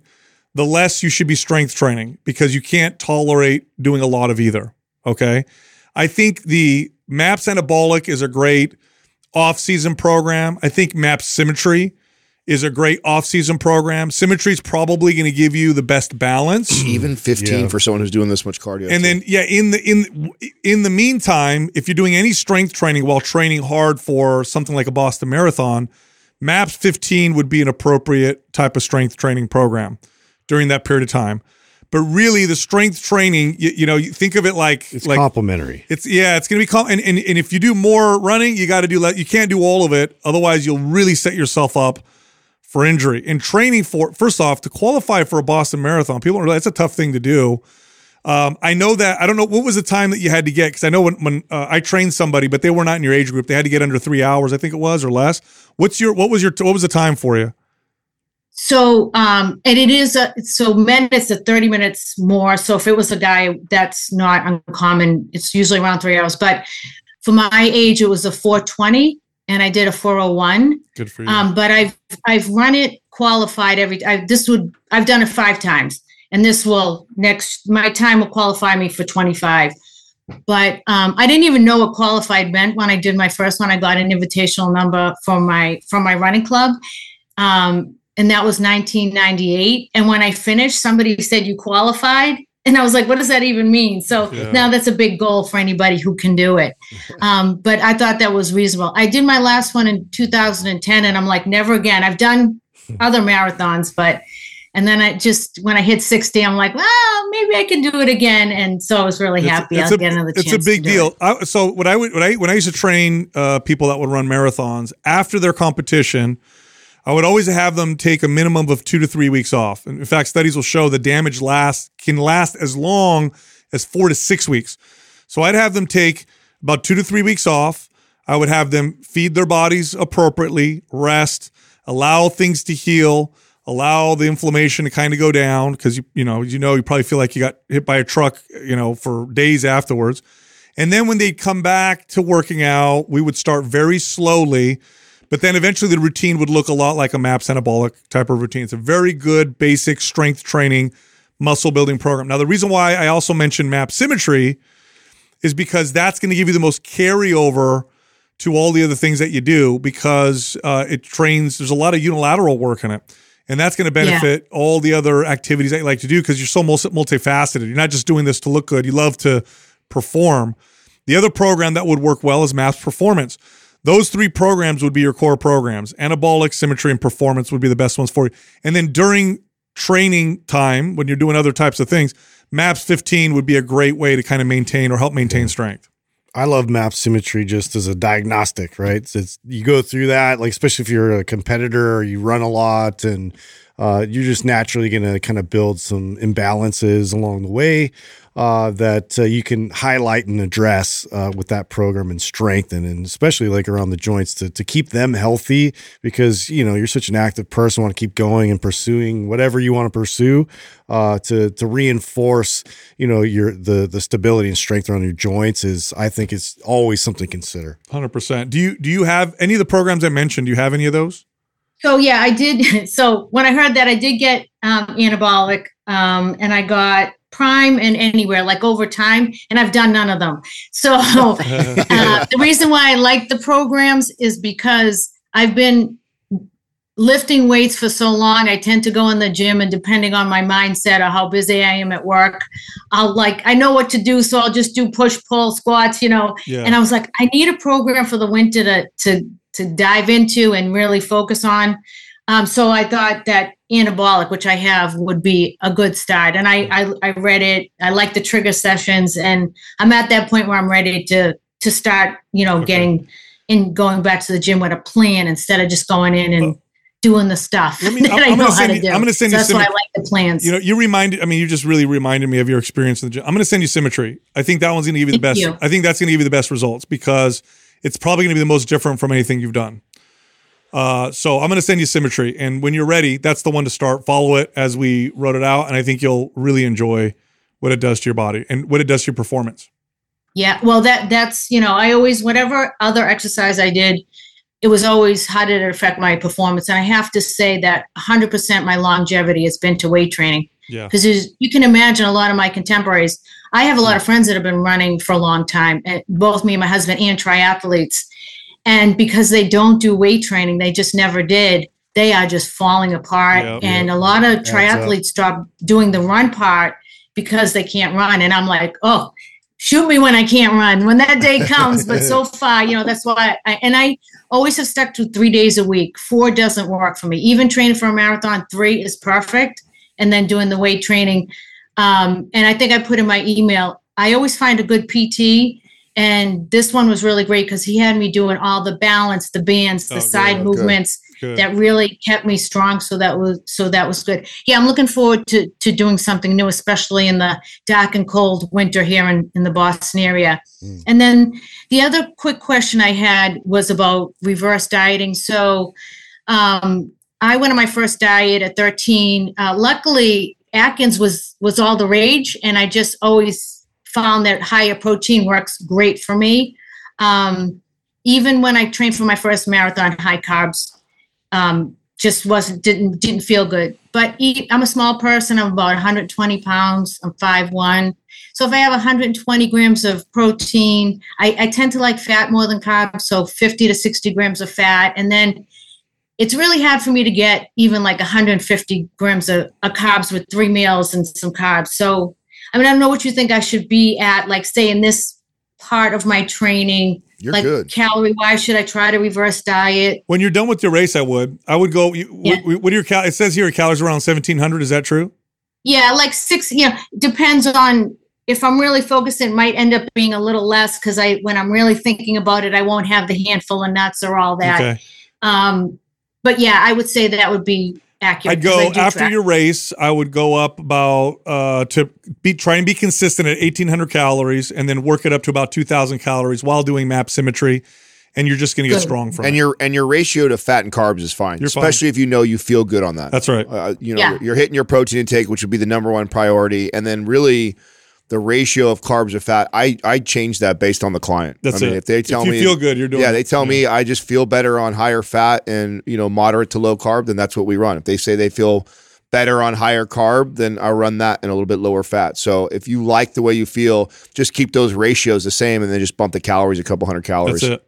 the less you should be strength training because you can't tolerate doing a lot of either. Okay. I think the MAPS Anabolic is a great off-season program. I think MAPS Symmetry is a great off-season program. Symmetry is probably going to give you the best balance. [clears throat] Even 15 Yeah. for someone who's doing this much cardio. And too. then yeah, in the in in the meantime, if you're doing any strength training while training hard for something like a Boston Marathon, MAPS 15 would be an appropriate type of strength training program during that period of time. But really, the strength training, you, you know, you think of it like It's like complimentary. it's yeah, it's gonna be com- and, and and if you do more running, you got to do let you can't do all of it. Otherwise, you'll really set yourself up for injury. And training for first off to qualify for a Boston Marathon, people don't realize it's a tough thing to do. Um, I know that I don't know what was the time that you had to get because I know when when uh, I trained somebody, but they were not in your age group. They had to get under three hours, I think it was, or less. What's your what was your what was the time for you? So, um, and it is a, so men, it's a 30 minutes more. So if it was a guy, that's not uncommon. It's usually around three hours. But for my age, it was a 420 and I did a 401. Good for you. Um, but I've, I've run it qualified every, I, this would, I've done it five times and this will next, my time will qualify me for 25. But um, I didn't even know what qualified meant when I did my first one. I got an invitational number from my, from my running club. Um, and that was 1998. And when I finished, somebody said you qualified, and I was like, "What does that even mean?" So Yeah. now that's a big goal for anybody who can do it. [laughs] Um, but I thought that was reasonable. I did my last one in 2010, and I'm like, never again. I've done [laughs] other marathons, but And then I just when I hit 60, I'm like, well, maybe I can do it again. And so I was really happy it's I'll a, get another it's a big deal. I, so when I would when I when I used to train uh, people that would run marathons after their competition, I would always have them take a minimum of two to three weeks off. And in fact, studies will show the damage lasts can last as long as four to six weeks. So I'd have them take about two to three weeks off. I would have them feed their bodies appropriately, rest, allow things to heal, allow the inflammation to kind of go down because you you know you know you probably feel like you got hit by a truck you know for days afterwards. And then when they'd come back to working out, we would start very slowly, but then eventually the routine would look a lot like a MAPS anabolic type of routine. It's a very good basic strength training, muscle building program. Now, the reason why I also mentioned MAP symmetry is because that's going to give you the most carryover to all the other things that you do because uh, it trains, there's a lot of unilateral work in it. And that's going to benefit all the other activities that you like to do because you're so multi- multifaceted. You're not just doing this to look good, you love to perform. The other program that would work well is MAPS Performance. Those three programs would be your core programs. Anabolic, symmetry, and performance would be the best ones for you. And then during training time, when you're doing other types of things, MAPS 15 would be a great way to kind of maintain or help maintain strength. I love map symmetry just as a diagnostic, right? It's, it's you go through that, like especially if you're a competitor or you run a lot, and uh, you're just naturally going to kind of build some imbalances along the way uh, that uh, you can highlight and address uh, with that program and strengthen, and especially like around the joints to to keep them healthy because you know you're such an active person, want to keep going and pursuing whatever you want to pursue uh, to to reinforce you know your the the stability and strength around your joints is I think it's always something to consider. 100%. Do you do you have any of the programs I mentioned? Do you have any of those? So yeah, I did. [laughs] So when I heard that, I did get um, anabolic, um, and I got Prime and Anywhere, like over time, and I've done none of them. So [laughs] uh, [laughs] the reason why I like the programs is because I've been lifting weights for so long. I tend to go in the gym, and depending on my mindset or how busy I am at work, I'll like I know what to do, so I'll just do push pull squats, you know. Yeah. And I was like, I need a program for the winter to to to dive into and really focus on. Um, so I thought that anabolic, which I have, would be a good start. And I, I I read it. I like the trigger sessions, and I'm at that point where I'm ready to to start, you know, getting in going back to the gym with a plan instead of just going in and doing the stuff Let me- [laughs] that I'm- I I'm know gonna how send to you- do. I'm gonna send So you that's why I like the plans. You know, you reminded. I mean, you just really reminded me of your experience in the gym. I'm going to send you symmetry. I think that one's going to give you the Thank best. you. I think that's going to give you the best results because it's probably going to be the most different from anything you've done. Uh, so I'm going to send you symmetry, and when you're ready, that's the one to start. Follow it as we wrote it out, and I think you'll really enjoy what it does to your body and what it does to your performance. Yeah, well, that that's you know, I always whatever other exercise I did, it was always how did it affect my performance, and I have to say that 100% my longevity has been to weight training Yeah. because you can imagine a lot of my contemporaries. I have a lot of friends that have been running for a long time, and both me and my husband and triathletes, and because they don't do weight training, they just never did. They are just falling apart, Yep. and a lot of triathletes stop doing the run part because they can't run. And I'm like, oh, shoot me when I can't run when that day [laughs] comes. But so far, you know, that's why I, and I always have stuck to three days a week. Four doesn't work for me. Even training for a marathon, three is perfect. And then doing the weight training. Um, and I think I put in my email, I always find a good PT. And this one was really great because he had me doing all the balance, the bands, the Oh, side good. movements Good. that really kept me strong. So that was so that was good. Yeah, I'm looking forward to to doing something new, especially in the dark and cold winter here in, in the Boston area. And then the other quick question I had was about reverse dieting. So um, I went on my first diet at 13. Uh, luckily, Atkins was was all the rage, and I just always found that higher protein works great for me. Um, even when I trained for my first marathon, high carbs um, just wasn't didn't didn't feel good. But eat, I'm a small person. I'm about 120 pounds. I'm 5'1". So if I have 120 grams of protein, I, I tend to like fat more than carbs. So 50 to 60 grams of fat, and then it's really hard for me to get even like 150 grams of, of carbs with three meals and some carbs. So I mean, I don't know what you think I should be at, like say in this part of my training You're like good. calorie wise, should I try to reverse diet? When you're done with your race, I would. I would go. You, Yeah. what, what are your cal? It says here your calories around 1700. Is that true? Yeah, like six. You know, depends on if I'm really focused. It might end up being a little less because I, when I'm really thinking about it, I won't have the handful of nuts or all that. Okay. Um, but yeah, I would say that would be accurate. I'd go do after track. your race. I would go up about uh, to be try and be consistent at 1800 calories, and then work it up to about 2000 calories while doing map symmetry, and you're just going to get Good. strong from and it. your and your ratio to fat and carbs is fine, You're fine. especially if you know you feel good on that. That's right. Uh, you know, Yeah. you're hitting your protein intake, which would be the number one priority, and then really the ratio of carbs to fat. I I change that based on the client. That's I mean, it. If they tell if you me feel good, you're doing. yeah, it. they tell me I just feel better on higher fat and you know moderate to low carb, then that's what we run. If they say they feel better on higher carb, then I run that and a little bit lower fat. So if you like the way you feel, just keep those ratios the same, and then just bump the calories a couple hundred calories. That's it.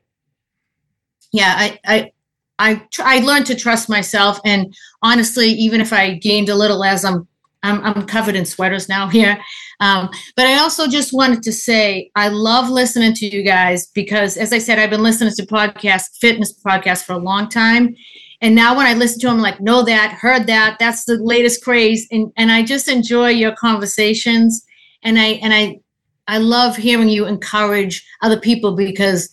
yeah i i I, tr- I learned to trust myself, and honestly, even if I gained a little as I'm, I'm, I'm covered in sweaters now here. Um, but I also just wanted to say I love listening to you guys because, as I said, I've been listening to podcasts, fitness podcasts for a long time, and now when I listen to them, I'm like, know that, heard that, that's the latest craze, and and I just enjoy your conversations, and I and I I love hearing you encourage other people because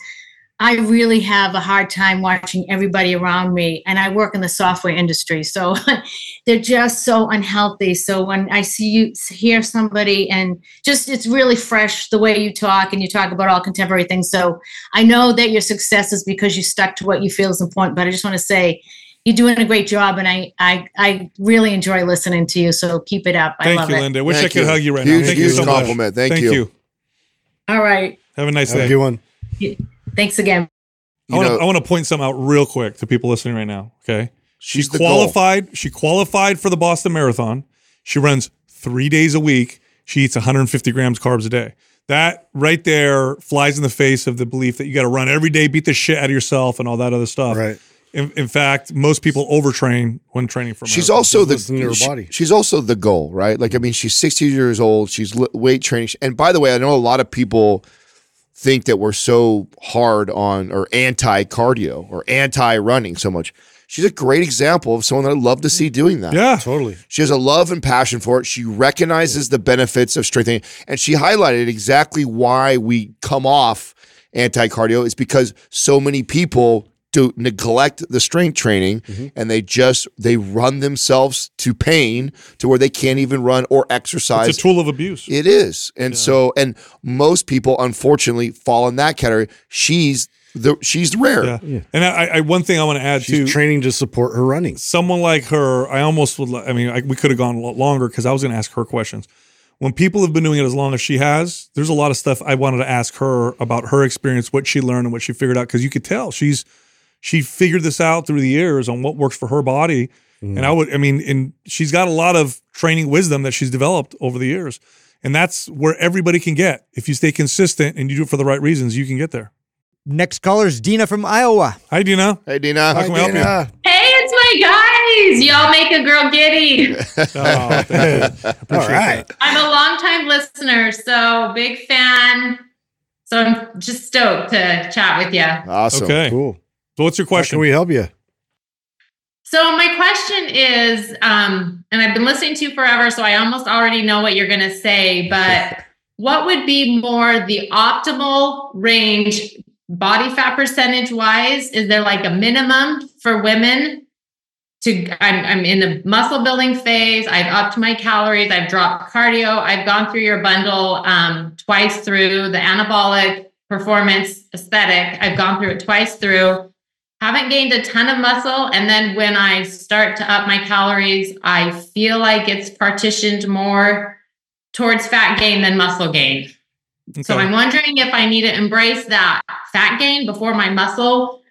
I really have a hard time watching everybody around me, and I work in the software industry, so [laughs] they're just so unhealthy. So when I see you hear somebody, and just it's really fresh the way you talk, and you talk about all contemporary things. So I know that your success is because you stuck to what you feel is important. But I just want to say you're doing a great job, and I I I really enjoy listening to you. So keep it up. I Thank love you, it. Linda. Wish Thank I could you. hug you right Huge, now. Thank you huge so much. compliment. Thank you. All right. Have a nice Have a day. good one. Thanks again. I You want, to, I want to point something out real quick to people listening right now. Okay. She's She the goal. qualified. She qualified for the Boston Marathon. She runs three days a week. She eats 150 grams carbs a day. That right there flies in the face of the belief that you got to run every day, beat the shit out of yourself, and all that other stuff. Right. In, in fact, most people overtrain when training for. She's marathons. also the her she- body. she's also the goal, right? Like I mean, she's 60 years old. She's weight training, and by the way, I know a lot of people think that we're so hard on or anti cardio or anti running so much. She's a great example of someone that I'd love to see doing that. yeah. Totally. She has a love and passion for it. She recognizes the benefits of strengthening, and she highlighted exactly why we come off anti cardio is because so many people do neglect the strength training Mm-hmm. and they just they run themselves to pain to where they can't even run or exercise. It's a tool of abuse. It is. And so and most people unfortunately fall in that category. She's the she's rare. yeah. And I, I one thing I want to add She's too. training to support her running. someone like her, I almost would. li- I mean, I, we could have gone a lot longer because I was going to ask her questions. When people have been doing it as long as she has, there's a lot of stuff I wanted to ask her about her experience, what she learned, and what she figured out. Because you could tell she's she figured this out through the years on what works for her body. And I mm. would, I mean, and she's got a lot of training wisdom that she's developed over the years, and that's where everybody can get if you stay consistent and you do it for the right reasons. You can get there. Next caller is Dina from Iowa. Hi, Dina. Hey Dina. How can we help you? Hey, it's my guys. Y'all make a girl giddy. [laughs] [laughs] Oh, thank you. All right. I'm a longtime listener, so big fan. So I'm just stoked to chat with you. Awesome. Okay. Cool. So, what's your How question? can we help you? So my question is, um, and I've been listening to you forever, so I almost already know what you're going to say, but [laughs] what would be more the optimal range body fat percentage wise? Is there like a minimum for women? To I'm, I'm in the muscle building phase. I've upped my calories. I've dropped cardio. I've gone through your bundle um, twice through the anabolic performance aesthetic. I've gone through it twice through haven't gained a ton of muscle and then when i start to up my calories i feel like it's partitioned more towards fat gain than muscle gain so i'm wondering if i need to embrace that fat gain before my muscle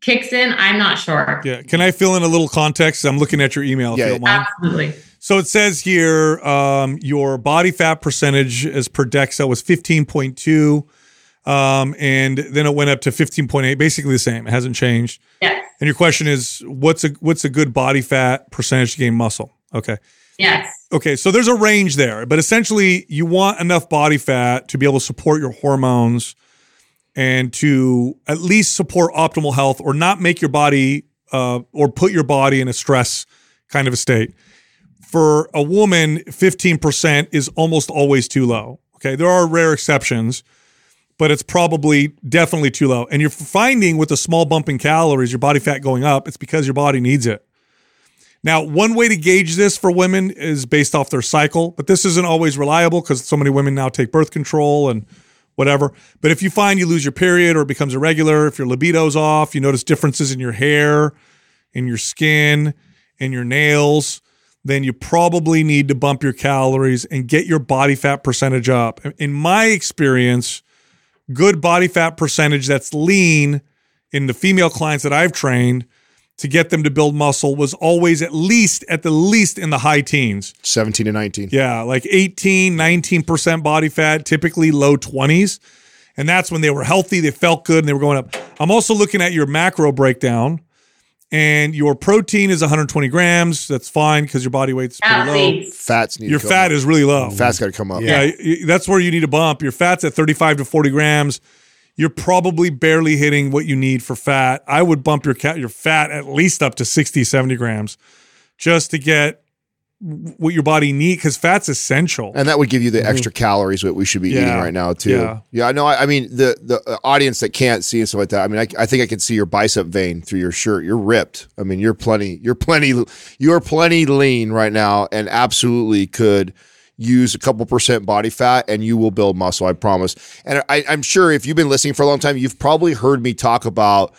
kicks in i'm not sure Yeah. Can I fill in a little context? I'm looking at your email if Yeah. you don't mind. absolutely So it says here um, your body fat percentage as per DEXA was 15.2. Um, and then it went up to 15.8, basically the same. It hasn't changed. yes And your question is what's a what's a good body fat percentage to gain muscle? Okay. yes Okay, so there's a range there, but essentially you want enough body fat to be able to support your hormones and to at least support optimal health or not make your body uh, or put your body in a stress kind of a state. For a woman, 15% is almost always too low. Okay. There are rare exceptions, but it's probably definitely too low. And you're finding with a small bump in calories, your body fat going up, it's because your body needs it. Now, one way to gauge this for women is based off their cycle, but this isn't always reliable because so many women now take birth control and whatever. But if you find you lose your period or it becomes irregular, if your libido's off, you notice differences in your hair, in your skin, in your nails, then you probably need to bump your calories and get your body fat percentage up. In my experience, good body fat percentage that's lean in the female clients that I've trained to get them to build muscle was always at least at the least in the high teens. 17 to 19 yeah like 18 19% body fat typically low 20s and that's when they were healthy they felt good and they were going up. I'm also looking at your macro breakdown and your protein is 120 grams that's fine because your body weight's pretty low fats need your to come fat up. is really low fat's got to come up yeah, y- that's where you need to bump. Your fat's at 35 to 40 grams. You're probably barely hitting what you need for fat. I would bump your cat your fat at least up to 60, 70 grams just to get w- what your body needs because fat's essential. and that would give you the extra calories that we should be eating right now too. Yeah. Yeah, I know. I, I mean, the the uh, audience that can't see and stuff like that. I mean, I, I think I can see your bicep vein through your shirt. You're ripped. I mean, you're plenty. You're plenty. You're plenty lean right now, and absolutely could use a couple percent body fat, and you will build muscle. I promise. And I, I'm sure if you've been listening for a long time, you've probably heard me talk about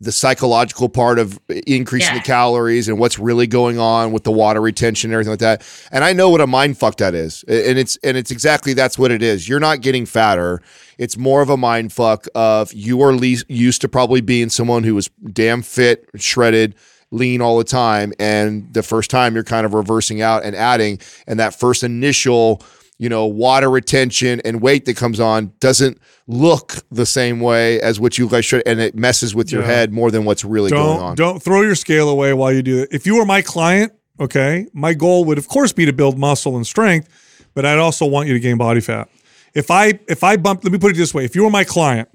the psychological part of increasing Yeah. the calories and what's really going on with the water retention and everything like that. And I know what a mind fuck that is. And it's and it's exactly that's what it is. You're not getting fatter. It's more of a mind fuck of you are least used to probably being someone who was damn fit, shredded, lean all the time. And the first time you're kind of reversing out and adding, and that first initial you know, water retention and weight that comes on doesn't look the same way as what you guys should, and it messes with your Yeah. head more than what's really going on. don't don't throw your scale away while you do it. If you were my client, okay, my goal would of course be to build muscle and strength, but I'd also want you to gain body fat. If I if I bumped, let me put it this way: if you were my client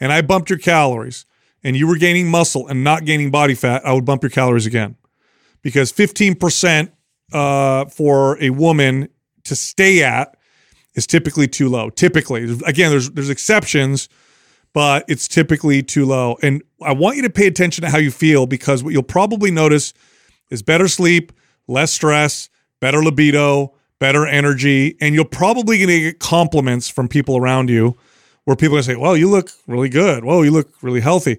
and I bumped your calories and you were gaining muscle and not gaining body fat, I would bump your calories again because fifteen percent uh, for a woman to stay at is typically too low. Typically, again, there's there's exceptions but it's typically too low. And I want you to pay attention to how you feel because what you'll probably notice is better sleep, less stress, better libido, better energy, and you're probably going to get compliments from people around you where people are going to say, "Well, you look really good. Whoa, you look really healthy."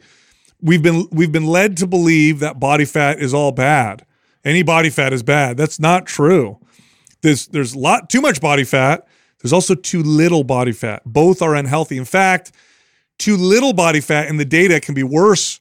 We've been we've been led to believe that body fat is all bad. Any body fat is bad. That's not true. There's there's a lot too much body fat. There's also too little body fat. Both are unhealthy. In fact, too little body fat in the data can be worse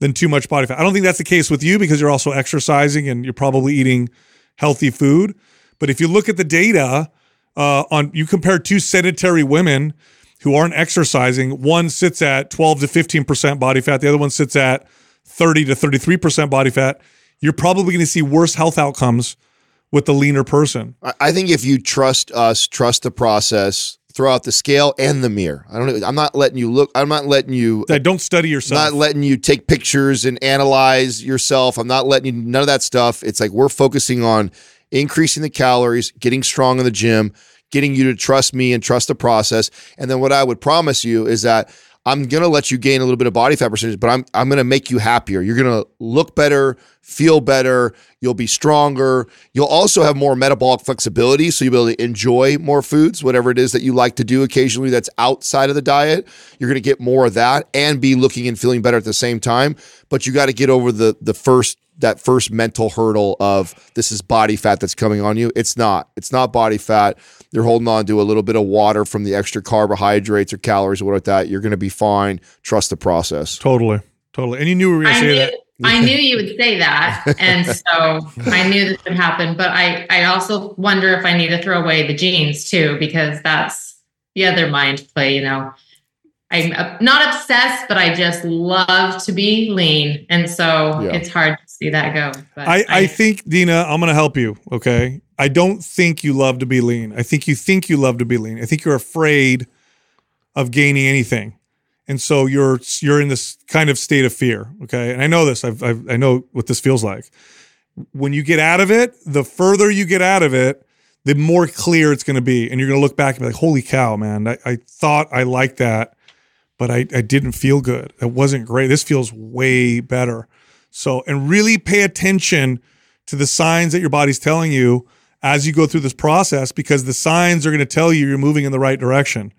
than too much body fat. I don't think that's the case with you because you're also exercising and you're probably eating healthy food. But if you look at the data uh, on, you compare two sedentary women who aren't exercising. One sits at 12 to 15 percent body fat. The other one sits at 30 to 33 percent body fat. You're probably going to see worse health outcomes with the leaner person. I- I think if you trust us, trust the process, throw out the scale and the mirror. I don't. I'm not letting you look. I'm not letting you. That don't study yourself. I'm not letting you take pictures and analyze yourself. I'm not letting you none of that stuff. It's like we're focusing on increasing the calories, getting strong in the gym, getting you to trust me and trust the process. And then what I would promise you is that I'm gonna let you gain a little bit of body fat percentage, but I'm I'm gonna make you happier. You're gonna look better, feel better. You'll be stronger. You'll also have more metabolic flexibility, so you'll be able to enjoy more foods, whatever it is that you like to do occasionally that's outside of the diet. You're gonna get more of that and be looking and feeling better at the same time. But you got to get over the the first that first mental hurdle of this is body fat that's coming on you. It's not. It's not body fat. You're holding on to a little bit of water from the extra carbohydrates or calories or what like that. You're going to be fine. Trust the process. totally, totally. And you knew we were going to say knew, that. I knew you would say that. And [laughs] so I knew this would happen. But I, I also wonder if I need to throw away the jeans too, because that's the other mind play, you know. I'm uh, not obsessed, but I just love to be lean. And so Yeah. it's hard to see that go. But I, I think Dina, I'm going to help you. Okay. I don't think you love to be lean. I think you think you love to be lean. I think you're afraid of gaining anything. and so you're you're in this kind of state of fear. Okay, and I know this. I've, I've I know what this feels like. When you get out of it, the further you get out of it, the more clear it's going to be, and you're going to look back and be like, "Holy cow, man! I, I thought I liked that, but I, I didn't feel good. It wasn't great. This feels way better." So, and really pay attention to the signs that your body's telling you as you go through this process, because the signs are going to tell you you're moving in the right direction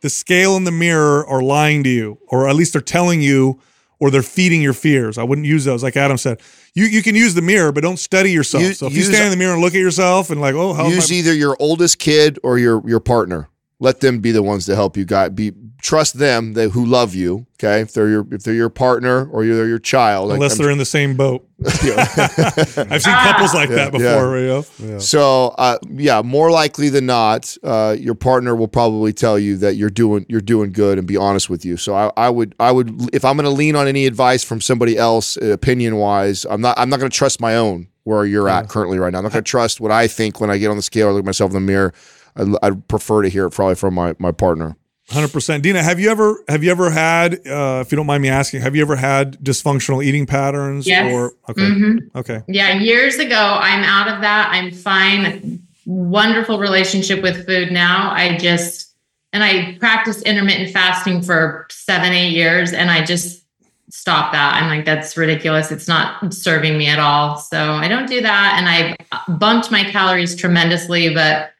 the scale and the mirror are lying to you, or at least they're telling you, or they're feeding your fears. I wouldn't use those, like Adam said. You you can use the mirror, but don't study yourself. You- so if you stand in the mirror and look at yourself and like, oh, how's Use either your oldest kid or your your partner. Let them be the ones to help you. Guide. Be trust them. They who love you. Okay, if they're your if they're your partner or you're your child. like, unless I'm- they're in the same boat. [laughs] [laughs] I've seen couples like that Yeah, before. You know? So, uh, yeah, more likely than not, uh, your partner will probably tell you that you're doing you're doing good and be honest with you. So, I, I would I would if I'm going to lean on any advice from somebody else, uh, opinion wise, I'm not I'm not going to trust my own where you're at currently right now. I'm not going to trust what I think when I get on the scale or look at myself in the mirror. I'd, I'd prefer to hear it probably from my my partner. Hundred percent, Dina. Have you ever have you ever had, uh, if you don't mind me asking, have you ever had dysfunctional eating patterns? Yes. Or okay, Mhm. okay, Yeah, years ago, I'm out of that. I'm fine. Wonderful relationship with food now. I just, and I practiced intermittent fasting for seven, eight years, and I just stopped that. I'm like, that's ridiculous. It's not serving me at all. So I don't do that. And I bumped my calories tremendously, but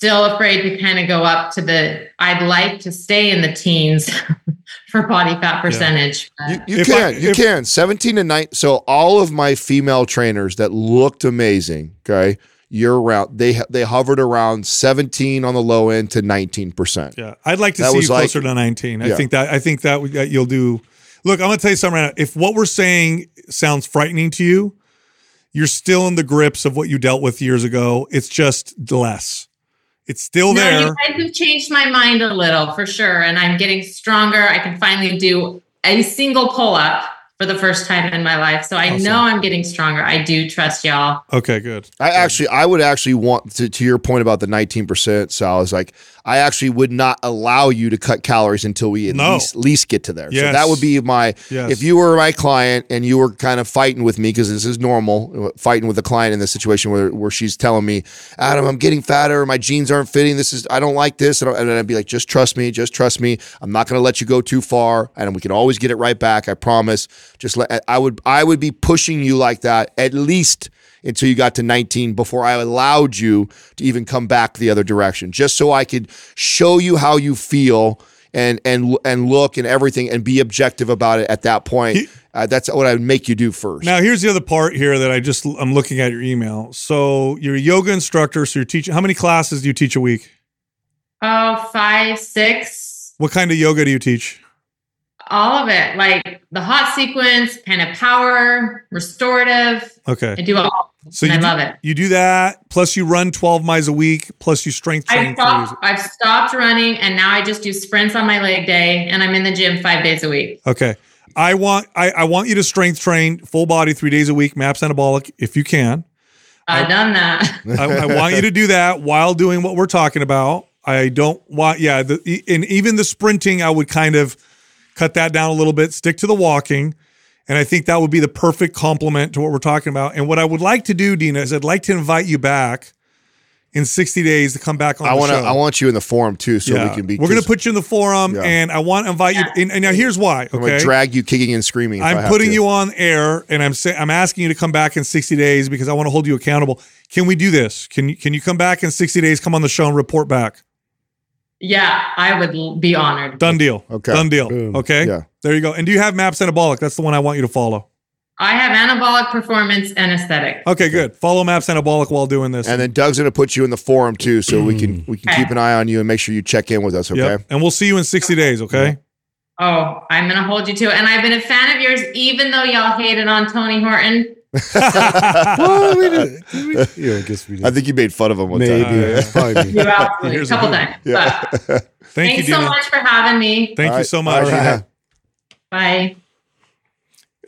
still afraid to kind of go up to the, I'd like to stay in the teens [laughs] for body fat percentage. but- You, you can, I- you if- can. 17 to 9. So all of my female trainers that looked amazing, okay, year round, they they hovered around 17 on the low end to 19%. yeah. I'd like to That see you was like- closer to nineteen. I Yeah. think that I think that would- that you'll do. Look, I'm gonna tell you something. Right now. If what we're saying sounds frightening to you, you're still in the grips of what you dealt with years ago. It's just less. It's still No, there. you guys have changed my mind a little for sure. And I'm getting stronger. I can finally do a single pull up for the first time in my life. So I Awesome. know I'm getting stronger. I do trust y'all. Okay, good. I actually, I would actually want to, to your point about the 19%, Sal, is like, I actually would not allow you to cut calories until we at No. least, least get to there. So that would be my, Yes. if you were my client and you were kind of fighting with me, because this is normal, fighting with a client in this situation where, where she's telling me, Adam, I'm getting fatter, my jeans aren't fitting, this is, I don't like this. And and I'd be like, just trust me, just trust me. I'm not going to let you go too far and we can always get it right back. I promise. Just let, I would, I would be pushing you like that at least until you got to 19 before I allowed you to even come back the other direction, just so I could show you how you feel and and and look and everything and be objective about it at that point. He- Uh, that's what I would make you do first. Now here's the other part here that I just I'm looking at your email. So you're a yoga instructor. So you're teaching. How many classes do you teach a week? Oh, five, six, What kind of yoga do you teach? all of it. Like the hot sequence, kind of power, restorative. Okay. I do all. So you I do, love it. You do that, plus you run 12 miles a week, plus you strength train. I've stopped, I've stopped running and now I just do sprints on my leg day and I'm in the gym five days a week. Okay. I want I, I want you to strength train full body three days a week, maps anabolic if you can. I've done that. I, I want you to do that while doing what we're talking about. I don't want, yeah, the, and even the sprinting, I would kind of cut that down a little bit, stick to the walking. And I think that would be the perfect complement to what we're talking about. And what I would like to do, Dina, is I'd like to invite you back in 60 days to come back on I the want. I want you in the forum too, so Yeah. we can be. We're going to put you in the forum, Yeah. and I want to invite you. And, and now here's why. okay? I'm going to drag you kicking and screaming. if I I'm putting you on air, and I'm saying I'm asking you to come back in 60 days because I want to hold you accountable. Can we do this? Can you can you come back in 60 days? Come on the show and report back. Yeah, I would be honored. Done deal. Okay. Done deal. Boom. Okay. Yeah. There you go. And do you have Maps Anabolic? That's the one I want you to follow. I have anabolic performance and aesthetic. Okay, good. Follow Maps Anabolic while doing this. And then Doug's going to put you in the forum too, so we can [clears throat] we can keep an eye on you and make sure you check in with us. Okay. Yep. And we'll see you in 60 days. Okay. Oh, I'm gonna hold you to it. And I've been a fan of yours, even though y'all hated on Tony Horton. Well, we did. did we? [laughs] Yeah, I guess we did. I think you made fun of him one Maybe. time. It's probably me. You absolutely Here's a a couple times. Yeah. But Thank thanks you, so Dina. much for having me. Thank All you right. so much. right. Bye.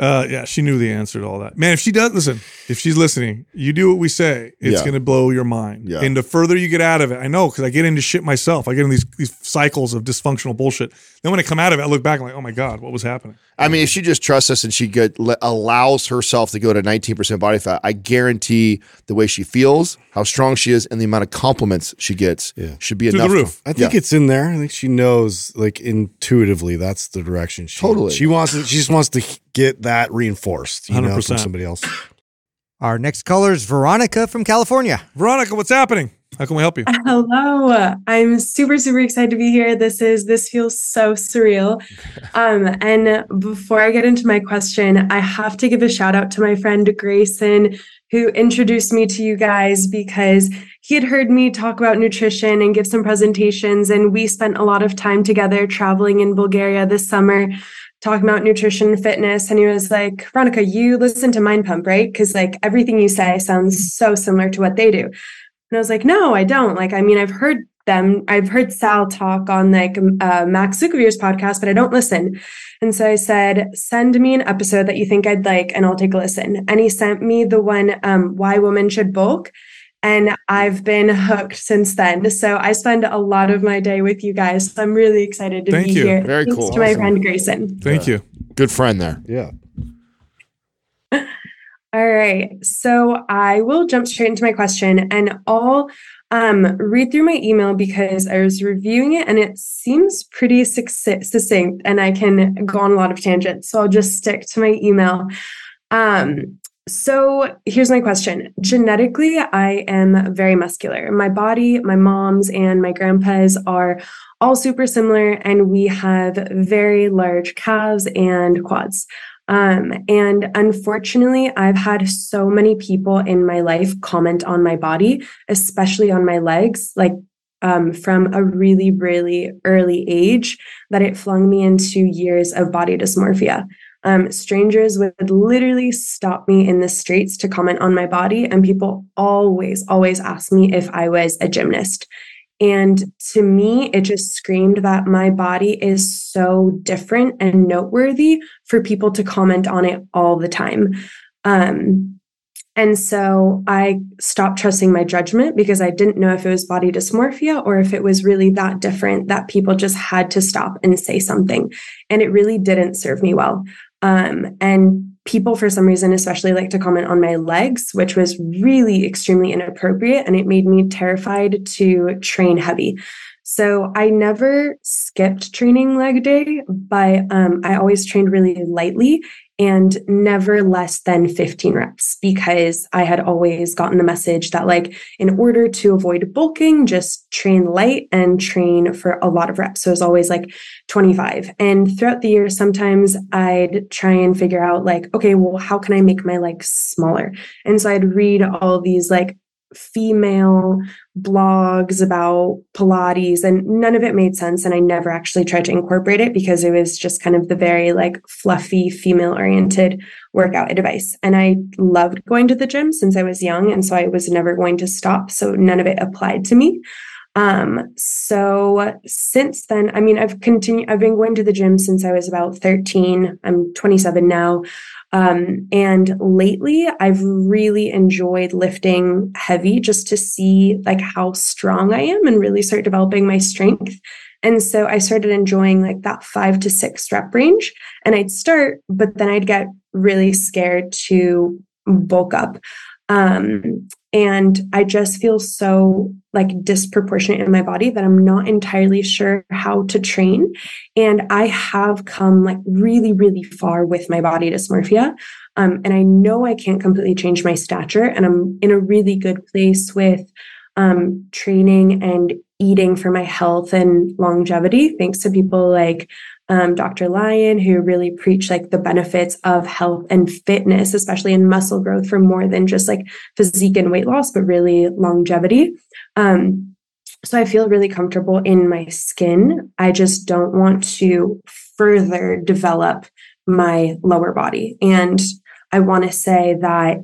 Uh, yeah, she knew the answer to all that. Man, if she does listen, if she's listening, you do what we say, it's Yeah. going to blow your mind. Yeah. And the further you get out of it, I know because I get into shit myself. I get in these these cycles of dysfunctional bullshit. Then when I come out of it, I look back and like, oh my god, what was happening? I mean, if she just trusts us and she get, le- allows herself to go to 19% body fat, I guarantee the way she feels, how strong she is, and the amount of compliments she gets Yeah. should be Through the enough. roof. I think Yeah. it's in there. I think she knows, like intuitively, that's the direction. She, Totally. She wants. To, she just wants to get that reinforced. You know, 100%. from somebody else. [sniffs] Our next caller is Veronica from California. Veronica, what's happening? How can we help you? [laughs] Hello. I'm super, super excited to be here. This is this feels so surreal. [laughs] Um, and before I get into my question, I have to give a shout out to my friend Grayson, who introduced me to you guys because he had heard me talk about nutrition and give some presentations. And we spent a lot of time together traveling in Bulgaria this summer talking about nutrition fitness. And he was like, Veronica, you listen to Mind Pump, right? Because like everything you say sounds so similar to what they do. And I was like, no, I don't. Like, I mean, I've heard them. I've heard Sal talk on like uh, Max Lugavere's podcast, but I don't listen. And so I said, send me an episode that you think I'd like, and I'll take a listen. And he sent me the one, um, Why Women Should Bulk. And I've been hooked since then. So I spend a lot of my day with you guys. So I'm really excited to Thank be you. here. Very Thanks cool. To my friend Grayson. Thank you. Good friend there. Yeah. [laughs] All right. So I will jump straight into my question and I'll um, read through my email because I was reviewing it and it seems pretty succinct and I can go on a lot of tangents. So I'll just stick to my email. Um, so here's my question. Genetically, I am very muscular. My body, my mom's, and my grandpa's are all super similar, and we have very large calves and quads. Um, and unfortunately, I've had so many people in my life comment on my body, especially on my legs, like um, from a really, really early age, that it flung me into years of body dysmorphia. Um, strangers would literally stop me in the streets to comment on my body, and people always, always ask me if I was a gymnast. And to me, it just screamed that my body is so different and noteworthy for people to comment on it all the time. Um, and so I stopped trusting my judgment because I didn't know if it was body dysmorphia or if it was really that different that people just had to stop and say something. And it really didn't serve me well. Um, and people, for some reason, especially like to comment on my legs, which was really extremely inappropriate. And it made me terrified to train heavy. So I never skipped training leg day, but um, I always trained really lightly and never less than 15 reps because I had always gotten the message that, like, in order to avoid bulking, just train light and train for a lot of reps. So it was always like 25. And throughout the year, sometimes I'd try and figure out, like, okay, well, how can I make my legs smaller? And so I'd read all these, like, female blogs about Pilates, and none of it made sense. And I never actually tried to incorporate it because it was just kind of the very like fluffy, female oriented workout advice. And I loved going to the gym since I was young. And so I was never going to stop. So none of it applied to me. Um, so since then, I mean, I've continued, I've been going to the gym since I was about 13. I'm 27 now. Um, and lately I've really enjoyed lifting heavy just to see like how strong I am and really start developing my strength. And so I started enjoying like that five to six rep range and I'd start, but then I'd get really scared to bulk up. Um, and I just feel so like disproportionate in my body that I'm not entirely sure how to train. And I have come like really, really far with my body dysmorphia. Um, and I know I can't completely change my stature. And I'm in a really good place with um, training and eating for my health and longevity, thanks to people like um, Dr. Lyon, who really preach like the benefits of health and fitness, especially in muscle growth for more than just like physique and weight loss, but really longevity. Um, so I feel really comfortable in my skin. I just don't want to further develop my lower body. And I want to say that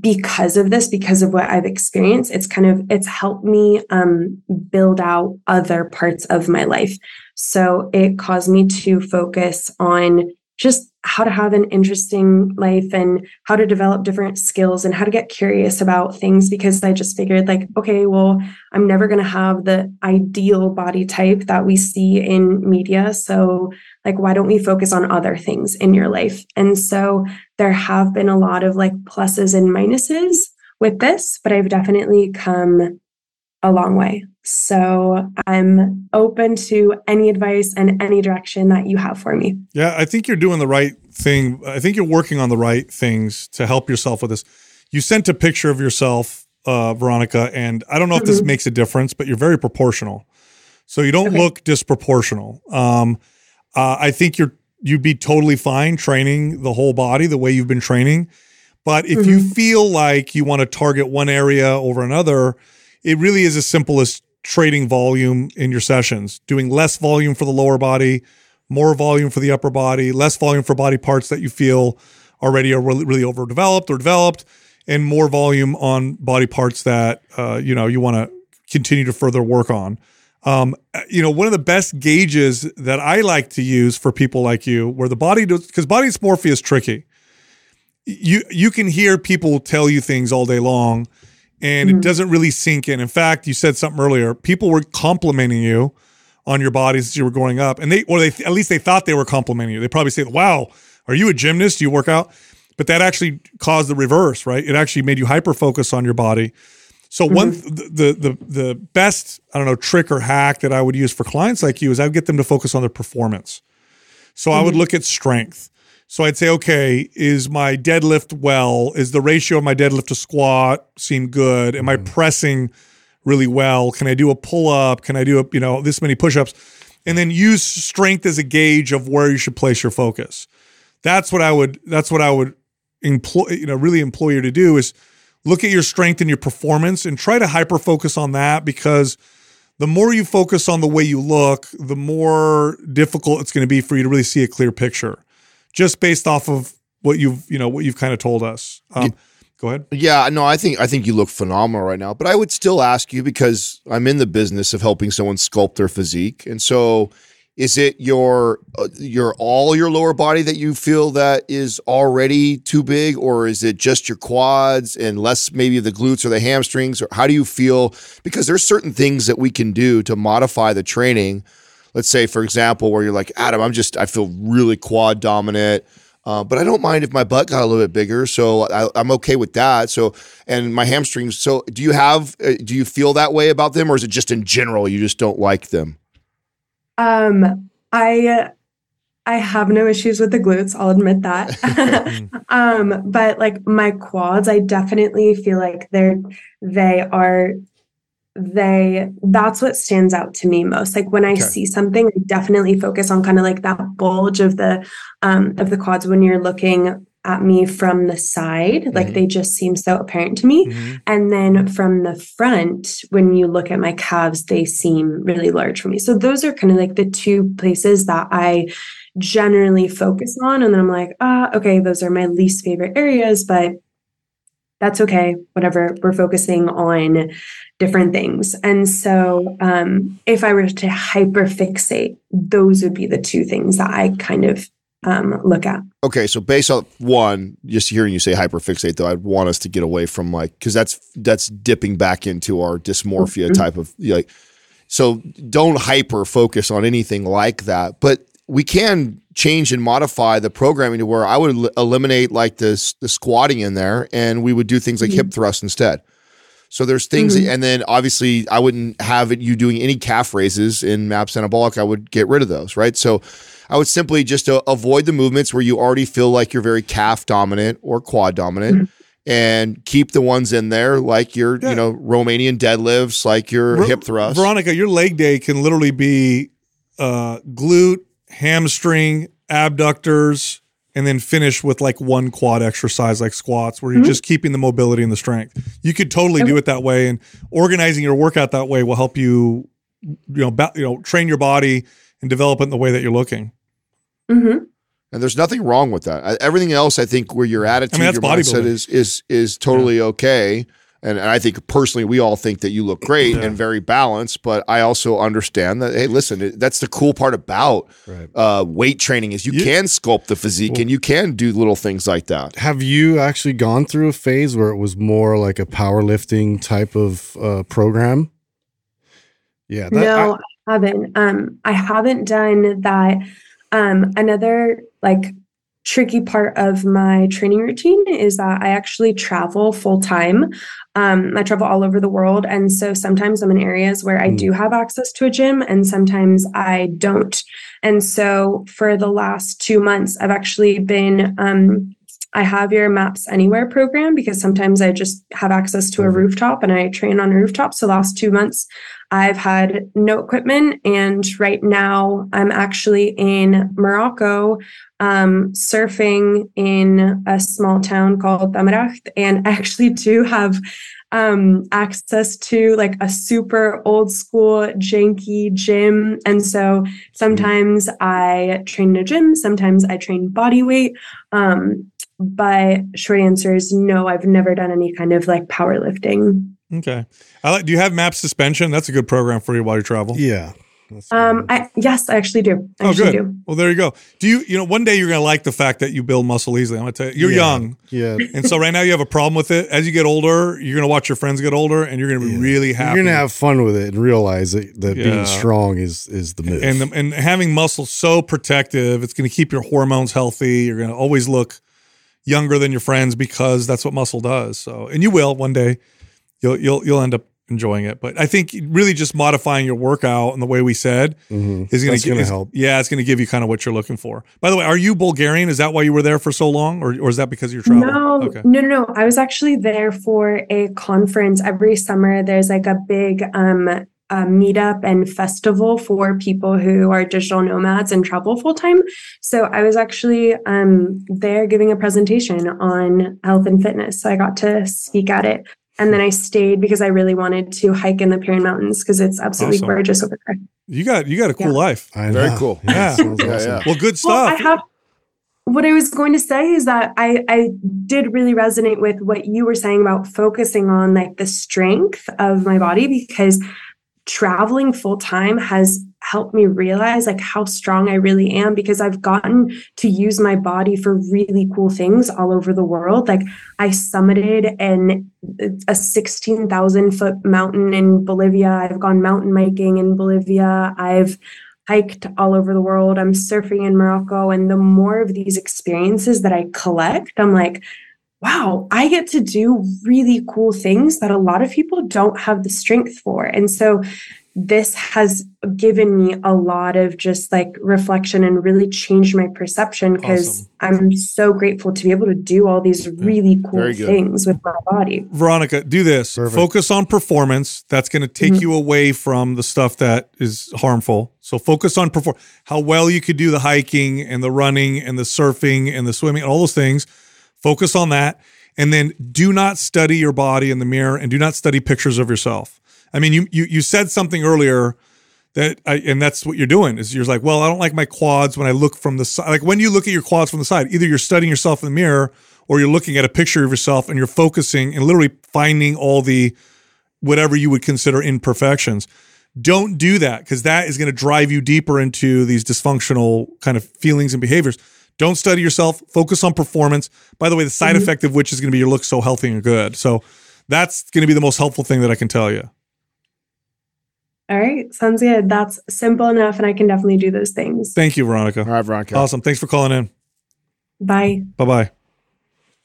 because of this, because of what I've experienced, it's kind of it's helped me um, build out other parts of my life. So it caused me to focus on just how to have an interesting life and how to develop different skills and how to get curious about things because I just figured, like, okay, well, I'm never going to have the ideal body type that we see in media. So, like, why don't we focus on other things in your life? And so there have been a lot of like pluses and minuses with this, but I've definitely come a long way. So I'm open to any advice and any direction that you have for me. Yeah, I think you're doing the right thing. I think you're working on the right things to help yourself with this. You sent a picture of yourself, uh, Veronica, and I don't know if this Mhm. makes a difference, but you're very proportional. So you don't Okay. look disproportional. Um, uh, I think you're you'd be totally fine training the whole body the way you've been training. But if you Mhm. feel like you want to target one area over another, it really is as simple as trading volume in your sessions, doing less volume for the lower body, more volume for the upper body, less volume for body parts that you feel already are really, really overdeveloped or developed, and more volume on body parts that uh, you know you want to continue to further work on. Um, you know, one of the best gauges that I like to use for people like you, where the body does, because body dysmorphia is tricky. You you can hear people tell you things all day long, and it Mhm. doesn't really sink in. In fact, you said something earlier. People were complimenting you on your body since you were growing up, and they or they at least they thought they were complimenting you. They probably say, "Wow, are you a gymnast? Do you work out?" But that actually caused the reverse, right? It actually made you hyper focus on your body. So one the, the the the best I don't know trick or hack that I would use for clients like you is I would get them to focus on their performance. So I would look at strength. So I'd say, okay, is my deadlift well? Is the ratio of my deadlift to squat seem good? Am I mm-hmm. pressing really well? Can I do a pull up? Can I do a, you know this many push ups? And then use strength as a gauge of where you should place your focus. That's what I would. That's what I would employ. You know, really employ you to do is look at your strength and your performance and try to hyper focus on that because the more you focus on the way you look, the more difficult it's going to be for you to really see a clear picture, just based off of what you've you know what you've kind of told us. Um, Go ahead. Yeah, no, I think I think you look phenomenal right now. But I would still ask you because I'm in the business of helping someone sculpt their physique, and so is it your uh, your all your lower body that you feel that is already too big, or is it just your quads and less maybe the glutes or the hamstrings, or how do you feel? Because there's certain things that we can do to modify the training. Let's say, for example, where you're like Adam, I'm just I feel really quad dominant. Uh, but I don't mind if my butt got a little bit bigger, so I, I'm okay with that. So, and my hamstrings. So, do you have? Uh, do you feel that way about them, or is it just in general you just don't like them? Um, I I have no issues with the glutes, I'll admit that. [laughs] [laughs] um, but like my quads, I definitely feel like they're they are they that's what stands out to me most. Like when I Okay. see something, I definitely focus on kind of like that bulge of the um of the quads when you're looking at me from the side. Like Mhm. they just seem so apparent to me. Mhm. And then from the front, when you look at my calves, they seem really large for me. So those are kind of like the two places that I generally focus on. And then I'm like, ah, okay, those are my least favorite areas, but that's okay. Whatever. We're focusing on different things. And so um, if I were to hyperfixate, those would be the two things that I kind of um, look at. Okay, so based on one, just hearing you say hyperfixate, though, I'd want us to get away from like because that's that's dipping back into our dysmorphia Mhm. type of like. So don't hyper focus on anything like that, but we can change and modify the programming to where I would el- eliminate like this the squatting in there, and we would do things like hip thrust instead. So there's things, Mhm. and then obviously I wouldn't have it you doing any calf raises in MAPS anabolic. I would get rid of those, right? So I would simply just uh, avoid the movements where you already feel like you're very calf dominant or quad dominant. And keep the ones in there, like your, Yeah. you know, Romanian deadlifts, like your Ver- hip thrust. Veronica, your leg day can literally be uh, glute, hamstring, abductors, and then finish with like one quad exercise like squats where you're Mhm. just keeping the mobility and the strength. You could totally do it that way and organizing your workout that way will help you you know ba- you know train your body and develop it in the way that you're looking. hmm And there's nothing wrong with that. Everything else, I think, where your attitude, that's your mindset is is is totally okay. And, and I think personally, we all think that you look great and very balanced. But I also understand that, hey, listen, that's the cool part about Right. uh, weight training is you Yeah. can sculpt the physique and you can do little things like that. Have you actually gone through a phase where it was more like a powerlifting type of uh, program? Yeah. that- no, I- I, haven't. Um, I haven't done that. Um, another like tricky part of my training routine is that I actually travel full time. Um, I travel all over the world, and so sometimes I'm in areas where I Mm. do have access to a gym, and sometimes I don't. And so for the last two months, I've actually been um, I have your Maps Anywhere program because sometimes I just have access to a rooftop and I train on a rooftop. So last two months, I've had no equipment, and right now I'm actually in Morocco, um, surfing in a small town called Tamaraght, and I actually do have um access to like a super old school janky gym. And so sometimes i train in a gym sometimes i train body weight. Um but short answer is no i've never done any kind of like powerlifting Okay. I like. Do you have MAPS Suspension? That's a good program for you while you travel. yeah. Um i yes i actually do i Oh, actually good. do Well, there you go. Do you, you know, one day you're going to like the fact that you build muscle easily. I'm going to tell you, you're Yeah. young. Yeah. And so right now you have a problem with it. As you get older, you're going to watch your friends get older and you're going to be Yeah. really happy. You're gonna have fun with it and realize that, that Yeah. being strong is is the move. and, the, and having muscle so protective, it's going to keep your hormones healthy. You're going to always look younger than your friends because that's what muscle does. So, and you will one day. You'll you'll you'll end up enjoying it. But I think really just modifying your workout and the way we said Mhm. is going to gonna help. Yeah, it's going to give you kind of what you're looking for. By the way, are you Bulgarian? Is that why you were there for so long, or or is that because you're travel? No, Okay. no, no, no. I was actually there for a conference every summer. There's like a big um uh, meetup and festival for people who are digital nomads and travel full time. So I was actually um there giving a presentation on health and fitness. So I got to speak at it. And then I stayed because I really wanted to hike in the Pirin Mountains because it's absolutely Awesome. gorgeous over there. You got you got a cool Yeah. life. I Very cool. Yeah. Yeah, awesome. yeah. Well, good Well, I stuff. have what I was going to say is that I I did really resonate with what you were saying about focusing on like the strength of my body because traveling full time has helped me realize like how strong I really am because I've gotten to use my body for really cool things all over the world. Like I summited an a 16,000 foot mountain in Bolivia. I've gone mountain biking in Bolivia. I've hiked all over the world. I'm surfing in Morocco. And the more of these experiences that I collect, I'm like, wow, I get to do really cool things that a lot of people don't have the strength for. And so this has given me a lot of just like reflection and really changed my perception because Awesome. I'm so grateful to be able to do all these really cool things with my body. Veronica, do this. Perfect. Focus on performance. That's going to take Mhm. you away from the stuff that is harmful. So focus on perform how well you could do the hiking and the running and the surfing and the swimming and all those things. Focus on that. And then do not study your body in the mirror and do not study pictures of yourself. I mean, you you you said something earlier that I, and that's what you're doing is you're like, well, I don't like my quads when I look from the side. Like when you look at your quads from the side, either you're studying yourself in the mirror or you're looking at a picture of yourself and you're focusing and literally finding all the whatever you would consider imperfections. Don't do that because that is going to drive you deeper into these dysfunctional kind of feelings and behaviors. Don't study yourself. Focus on performance. By the way, the side effect of which is going to be your look so healthy and good. So that's going to be the most helpful thing that I can tell you. All right, sounds good. That's simple enough, and I can definitely do those things. Thank you, Veronica. All right, Veronica. Awesome. Thanks for calling in. Bye. Bye bye.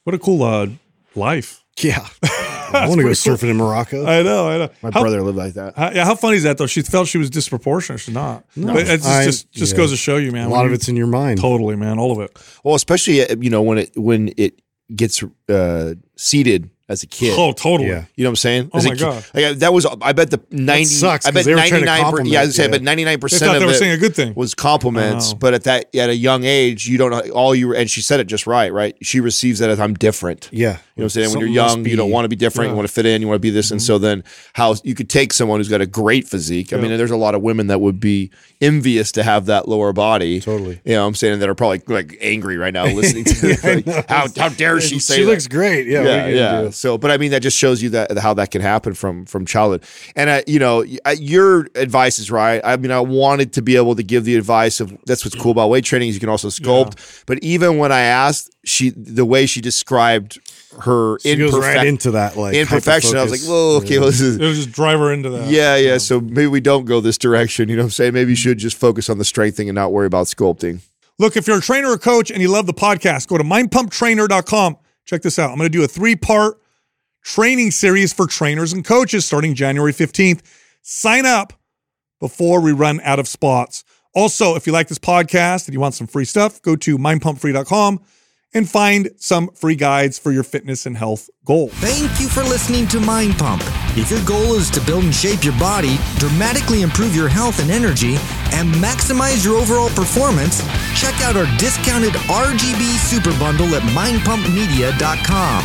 What a cool uh, life. Yeah. [laughs] I want to go surfing in Morocco. I know. I know. My How- brother lived like that. How, yeah, how funny is that though? She felt she was disproportionate. She's not. No. but it just I- just, just yeah. goes to show you, man. a lot of it's in your mind. totally, man. All of it. Well, especially uh, you know when it when it gets uh, seated as a kid. Oh, totally. Yeah. You know what I'm saying? Oh As a my God. Like, that was I bet the ninety. sucks, I 'cause bet they were trying to ninety nine. compliment, Yeah, I was saying, yeah. but ninety nine percent of they were it saying a good thing. was compliments. But at that at a young age, you don't know all you and she said it just right, right? She receives that as I'm different. Yeah. You know what I'm saying? When you're young, you don't want to be different. You yeah. Mm-hmm. want to fit in. You want to be this. And so then how you could take someone who's got a great physique. I mean, there's a lot of women that would be envious to have that lower body. Totally. You know what I'm saying? That are probably like angry right now listening to [laughs] Yeah, like, how, how dare she say She that? looks great. Yeah. yeah, you yeah. So, but I mean, that just shows you that how that can happen from from childhood. And uh, you know, your advice is right. I mean, I wanted to be able to give the advice of that's what's cool about weight training is you can also sculpt. But even when I asked, she the way she described her She goes imperfect- right into that like imperfection, I was like, whoa, okay, Yeah. well, this is It'll just drive her into that. yeah, yeah. So maybe we don't go this direction. You know what I'm saying? Maybe you should just focus on the strength thing and not worry about sculpting. Look, if you're a trainer or coach and you love the podcast, go to mindpumptrainer.com. Check this out. I'm going to do a three part training series for trainers and coaches starting January 15th. Sign up before we run out of spots. Also, if you like this podcast and you want some free stuff, go to mindpumpfree.com and find some free guides for your fitness and health goals. Thank you for listening to Mind Pump. If your goal is to build and shape your body, dramatically improve your health and energy, and maximize your overall performance, check out our discounted RGB Super Bundle at mindpumpmedia.com.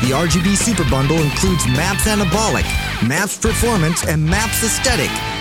The RGB Super Bundle includes MAPS Anabolic, MAPS Performance, and MAPS Aesthetic.